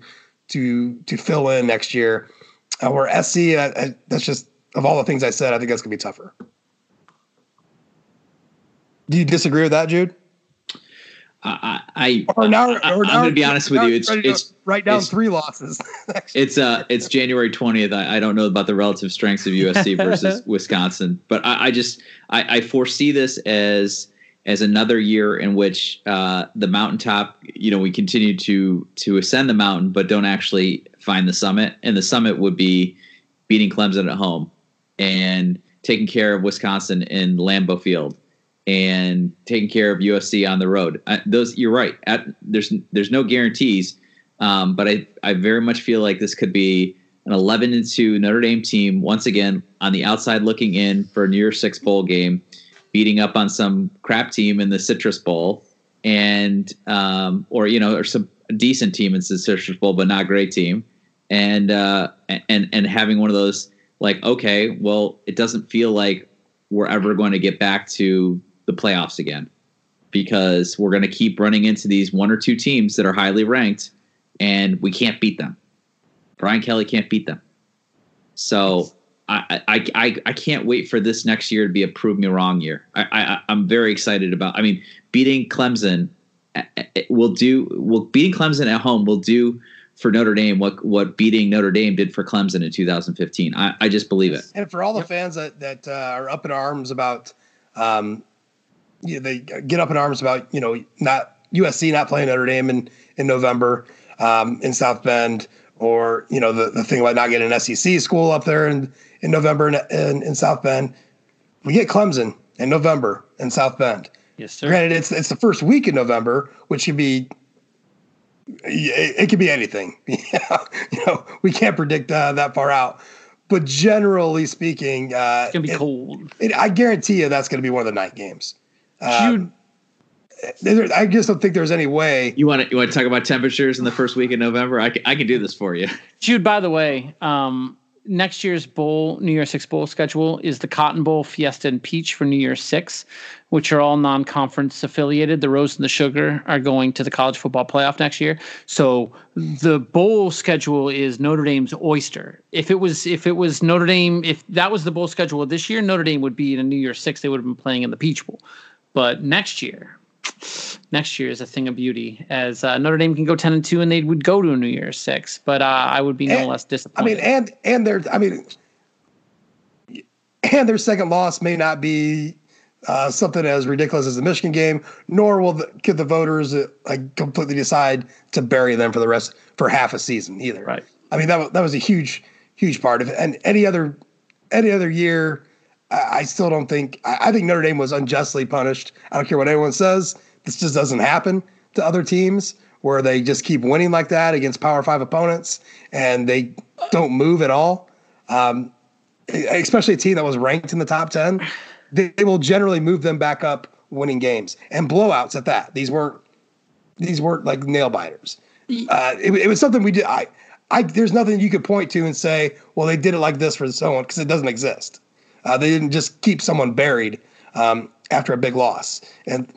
to to fill in next year. Uh, where SC, uh, that's just of all the things I said, I think that's gonna be tougher. Do you disagree with that, Jude? I, I, or now, I, am going to be honest with you. It's, it's write down three losses. it's uh, it's January 20th. I, I, don't know about the relative strengths of USC versus Wisconsin, but I, I just I, I, foresee this as as another year in which uh, the mountaintop. You know, we continue to to ascend the mountain, but don't actually find the summit. And the summit would be beating Clemson at home and taking care of Wisconsin in Lambeau Field and taking care of USC on the road. Uh, those you're right. At, there's there's no guarantees, um, but I I very much feel like this could be an 11 and two Notre Dame team once again on the outside looking in for a New Year's Six bowl game, beating up on some crap team in the Citrus Bowl, and um, or you know or some decent team in the Citrus Bowl but not great team, and uh, and and having one of those like okay well it doesn't feel like we're ever going to get back to the playoffs again because we're going to keep running into these one or two teams that are highly ranked and we can't beat them. Brian Kelly can't beat them. So I, I, I, I can't wait for this next year to be a prove me wrong year. I, I, I'm very excited about, I mean, beating Clemson will do, will beating Clemson at home will do for Notre Dame what what beating Notre Dame did for Clemson in 2015. I, I just believe it. And for all the fans that that uh, are up in arms about um, you know, they get up in arms about you know not USC not playing Notre Dame in in November um, in South Bend, or you know the, the thing about not getting an SEC school up there in in November in, in, in South Bend. We get Clemson in November in South Bend. Yes, sir. Granted, it's it's the first week in November, which could be it, it could be anything. you know, we can't predict uh, that far out. But generally speaking, uh, it's gonna be it, cold. It, I guarantee you that's gonna be one of the night games. Um, I just don't think there's any way. You want to you want to talk about temperatures in the first week in November? I can, I can do this for you. Jude, by the way, um, next year's bowl, New Year's Six bowl schedule is the Cotton Bowl, Fiesta, and Peach for New Year's Six, which are all non-conference affiliated. The Rose and the Sugar are going to the college football playoff next year. So the bowl schedule is Notre Dame's oyster. If it was if it was Notre Dame, if that was the bowl schedule this year, Notre Dame would be in a New Year's Six. They would have been playing in the Peach Bowl. But next year, next year is a thing of beauty as uh, Notre Dame can go 10 and 2 and they would go to a New Year's 6 but uh, I would be no and, less disappointed. I mean and and their I mean and their second loss may not be uh, something as ridiculous as the Michigan game nor will the, could the voters uh, like completely decide to bury them for the rest for half a season either. Right. I mean that that was a huge huge part of it and any other any other year I still don't think. I think Notre Dame was unjustly punished. I don't care what anyone says. This just doesn't happen to other teams where they just keep winning like that against Power Five opponents and they don't move at all. Um, especially a team that was ranked in the top ten, they, they will generally move them back up, winning games and blowouts at that. These weren't these weren't like nail biters. Uh, it, it was something we did. I, I, there's nothing you could point to and say, well, they did it like this for so on because it doesn't exist. Uh, they didn't just keep someone buried um, after a big loss, and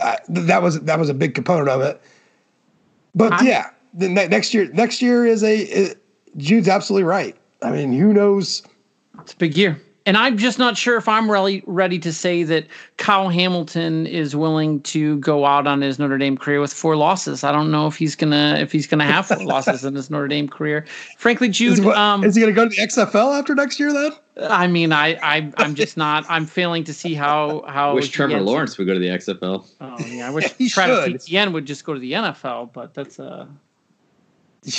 uh, that was that was a big component of it. But I'm, yeah, the ne- next year next year is a is, Jude's absolutely right. I mean, who knows? It's a big year and I'm just not sure if I'm really ready to say that Kyle Hamilton is willing to go out on his Notre Dame career with four losses. I don't know if he's gonna if he's gonna have four losses in his Notre Dame career. Frankly, Jude, is, what, um, is he gonna go to the XFL after next year? Then I mean, I, I I'm just not. I'm failing to see how how. I wish Trevor Lawrence would go to the XFL. Oh yeah, I wish Travis Etienne would just go to the NFL, but that's a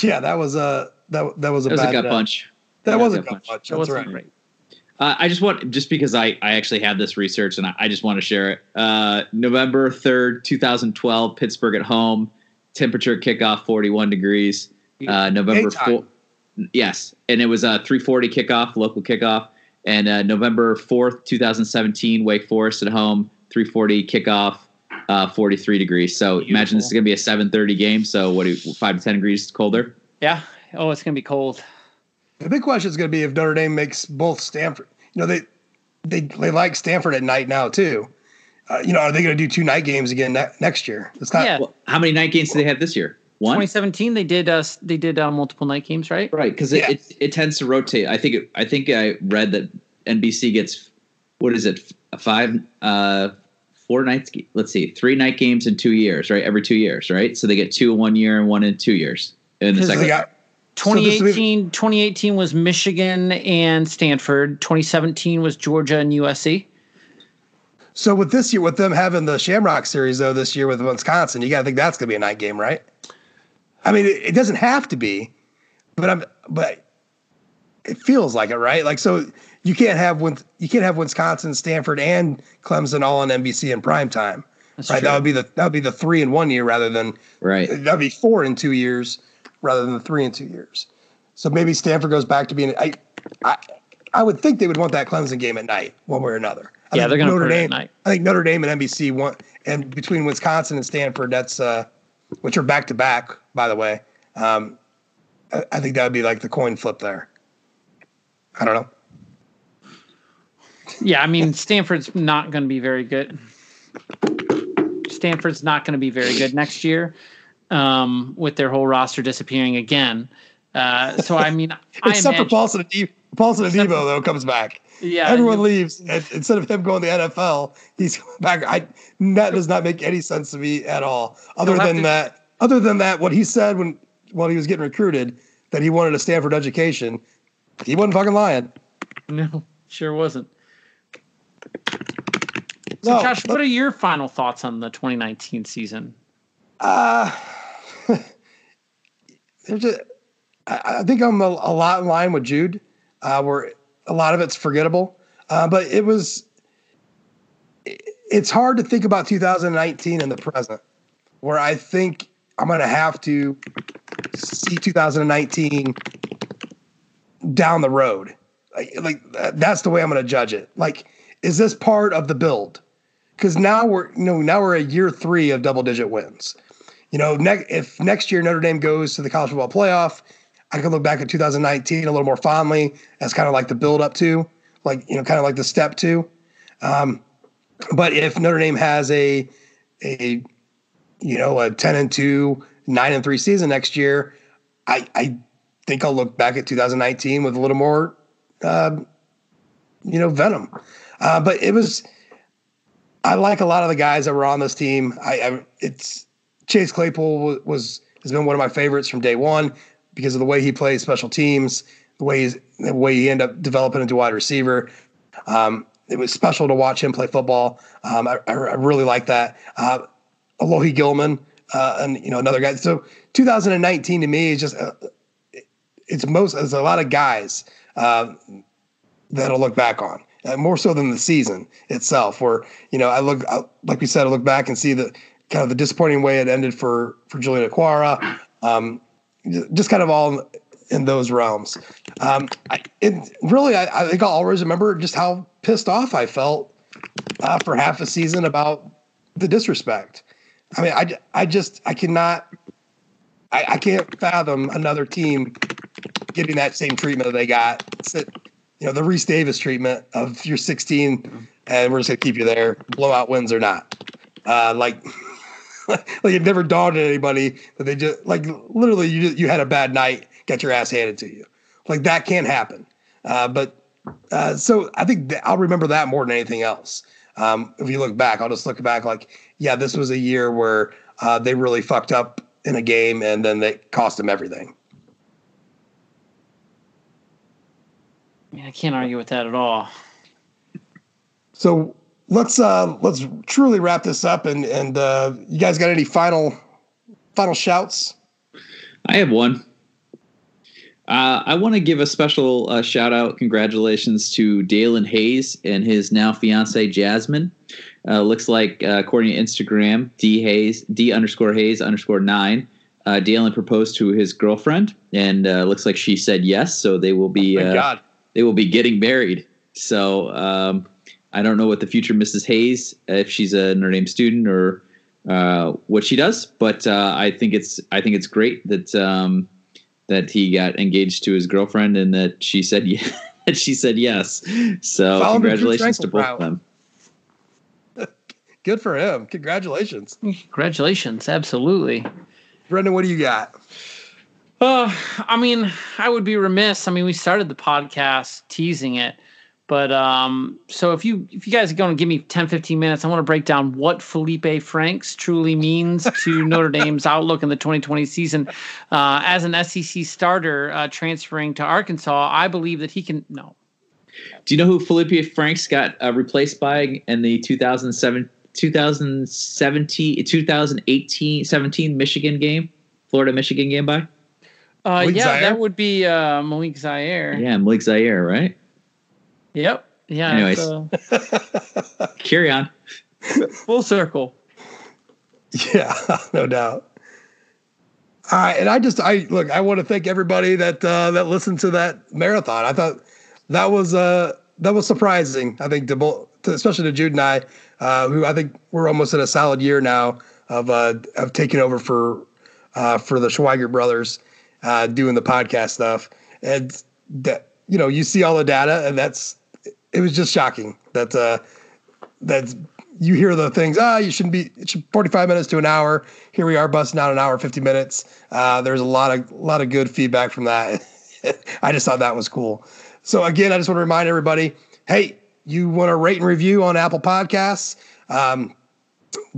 Yeah, that was a that that was a that was bad, a gut punch. That, That was was a a gut punch. punch. That That's wasn't right. great. Uh, I just want, just because I, I actually have this research and I, I just want to share it. Uh, November 3rd, 2012, Pittsburgh at home, temperature kickoff 41 degrees. Uh, November Daytime. 4th, yes. And it was a 340 kickoff, local kickoff. And uh, November 4th, 2017, Wake Forest at home, 340 kickoff, uh, 43 degrees. So imagine this is going to be a 730 game. So what, do you, 5 to 10 degrees colder? Yeah. Oh, it's gonna be cold. The big question is going to be if Notre Dame makes both Stanford know they they they like Stanford at night now too. Uh, you know, are they going to do two night games again ne- next year? It's not. Yeah. Well, how many night games do they have this year? One? 2017 they did uh they did uh, multiple night games right right because it, yeah. it, it tends to rotate i think it, i think i read that nbc gets what is it five uh four nights let's see three night games in two years right every two years right so they get two in one year and one in two years in the second they got, 2018, so 2018 was Michigan and Stanford. 2017 was Georgia and USC. So with this year, with them having the Shamrock Series though this year with Wisconsin, you got to think that's going to be a night game, right? I mean, it, it, doesn't have to be, but I'm but it feels like it, right? Like so, you can't have you can't have Wisconsin, Stanford, and Clemson all on NBC in prime time. That's right? True. That would be the that would be the three in one year rather than right. That'd be four in two years rather than the three in two years. So maybe Stanford goes back to being. I, I, I would think they would want that Clemson game at night, one way or another. I Yeah, think they're gonna Notre put at Dame. night. I think Notre Dame and NBC want, and between Wisconsin and Stanford, that's uh, which are back to back, by the way. Um, I, I think that would be like the coin flip there. I don't know. Yeah, I mean Stanford's not going to be very good. Stanford's not going to be very good next year, um, with their whole roster disappearing again. Uh, so I mean, I Except for imagine, Paulson Adebo, Paulson and Except Debo though comes back. yeah, Everyone leaves, and instead of him going to the NFL, he's coming back. I that does not make any sense to me at all. Other than to- that, other than that, what he said when while he was getting recruited that he wanted a Stanford education, he wasn't fucking lying. No, sure wasn't. So, No, Josh, what are your final thoughts on the 2019 season? Uh, there's a, I think I'm a, a lot in line with Jude, uh, where a lot of it's forgettable. Uh, but it was, it- it's hard to think about 2019 in the present, where I think I'm going to have to see 2019 down the road. Like, like that's the way I'm going to judge it. Like, is this part of the build? Because now we're, you know, now we're a year three of double digit wins you know, ne- if next year Notre Dame goes to the college football playoff, I can look back at 2019 a little more fondly as kind of like the build up to, like you know, kind of like the step to. Um, but if Notre Dame has a a you know a 10 and two, nine and three season next year, I I think I'll look back at 2019 with a little more, um, you know, venom. Uh, but it was. I like a lot of the guys that were on this team. I, I it's Chase Claypool was, has been one of my favorites from day one because of the way he plays special teams, the way he's, the way he ended up developing into wide receiver. Um, it was special to watch him play football. Um, I, I, really like that. Uh, Alohi Gilman, uh, and you know another guy. So 2019 to me is just uh, it's most it's a lot of guys uh, that I'll look back on. Uh, more so than the season itself, where you know I look I, like we said, I look back and see the kind of the disappointing way it ended for for Julian Okwara, um, just kind of all in those realms. Um, I, it really, I, I think I'll always remember just how pissed off I felt uh, for half a season about the disrespect. I mean, I, I just I cannot, I, I can't fathom another team getting that same treatment that they got. You know, the Rece Davis treatment of you're 16 and we're just gonna keep you there, blowout wins or not. Uh, like, like it never dawned on anybody that they just like literally you you had a bad night, got your ass handed to you. Like that can't happen. Uh, but uh, so I think th- I'll remember that more than anything else. Um, if you look back, I'll just look back like, yeah, this was a year where uh, they really fucked up in a game and then they cost them everything. I mean, I can't argue with that at all. So let's uh, let's truly wrap this up. And and uh, you guys got any final final shouts? I have one. Uh, I want to give a special uh, shout out, congratulations to Daelin Hayes and his now fiance Jasmine. Uh, looks like, uh, according to Instagram, D Hayes, D underscore Hayes underscore nine. Uh, Dalen proposed to his girlfriend, and uh, looks like she said yes. So they will be, God. they will be getting married. So um, I don't know what the future Mrs. Hayes, if she's a Notre Dame student or what she does, but I think it's, I think it's great that. Um, that he got engaged to his girlfriend and that she said yeah, that she said yes. So Follow congratulations to both of them. Good for him. Congratulations. Congratulations. Absolutely. Brendan, what do you got? Uh, I mean, I would be remiss. I mean, we started the podcast teasing it. But um, so if you if you guys are going to give me 10, 15 minutes, I want to break down what Feleipe Franks truly means to Notre Dame's outlook in the 2020 season. Uh, as an SEC starter uh, transferring to Arkansas, I believe that he can. No. Do you know who Feleipe Franks got uh, replaced by in the 2007, 2017, 2018, 17 Michigan game, Florida Michigan game by? Uh, yeah, Zaire? that would be uh, Malik Zaire. Yeah, Malik Zaire, right? Yep. Yeah. Anyways, uh, carry on. Full circle. Yeah, no doubt. All right, and I just I look. I want to thank everybody that uh, that listened to that marathon. I thought that was uh that was surprising. I think to both, especially to Jude and I, uh, who I think we're almost in a solid year now of uh, of taking over for uh, for the Schweiger brothers, uh, doing the podcast stuff, and that you know you see all the data, and that's it was just shocking that uh, that you hear the things. Ah, you shouldn't be. Should 45 minutes to an hour. Here we are, busting out an hour, 50 minutes. Uh, there's a lot of lot of good feedback from that. I just thought that was cool. So again, I just want to remind everybody, hey, you want to rate and review on Apple Podcasts. Um,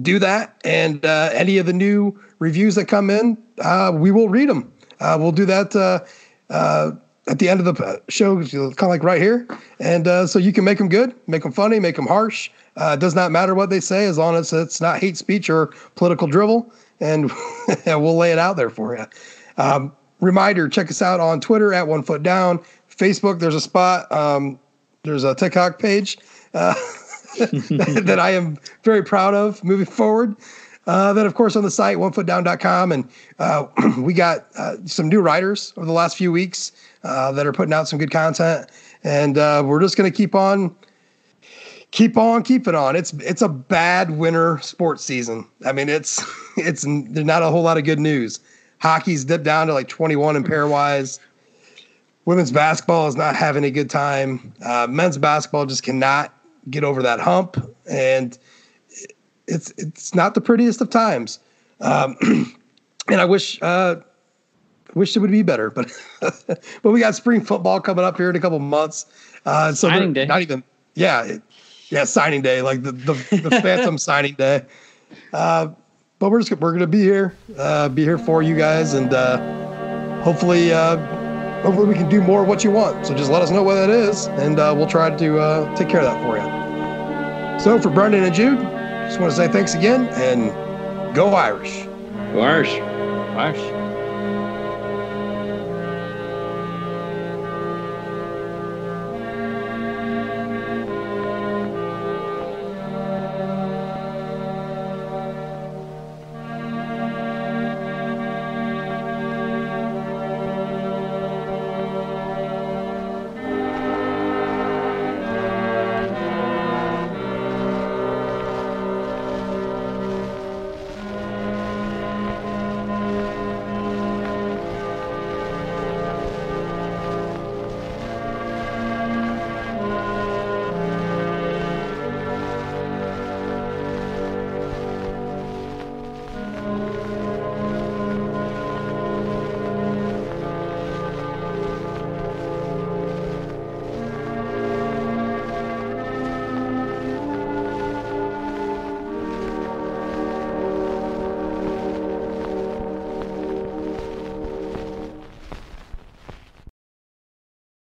do that, and uh, any of the new reviews that come in, uh, we will read them. Uh, we'll do that uh, uh, at the end of the show, kind of like right here. And uh, so you can make them good, make them funny, make them harsh. Uh, it does not matter what they say as long as it's not hate speech or political drivel. And we'll lay it out there for you. Um, reminder check us out on Twitter at One Foot Down. Facebook, there's a spot, um, there's a TikTok page uh, that I am very proud of moving forward. Uh, then, of course, on the site, onefootdown.com. And uh, we got uh, some new writers over the last few weeks uh, that are putting out some good content. And uh, we're just going to keep on, keep on, keep it on. It's it's a bad winter sports season. I mean, it's it's there's not a whole lot of good news. Hockey's dipped down to like 21 in pairwise. Women's basketball is not having a good time. Uh, men's basketball just cannot get over that hump, and it's it's not the prettiest of times. Um, and I wish uh, wish it would be better, but but we got spring football coming up here in a couple months. Uh, so signing day. not even yeah it, yeah signing day like the the, the phantom signing day. Uh, but we're just we're gonna be here, uh, be here for you guys, and uh, hopefully uh, hopefully we can do more of what you want. So just let us know what that is, and uh, we'll try to uh, take care of that for you. So for Brendan and Jude, just want to say thanks again and go Irish. Go Irish. Irish.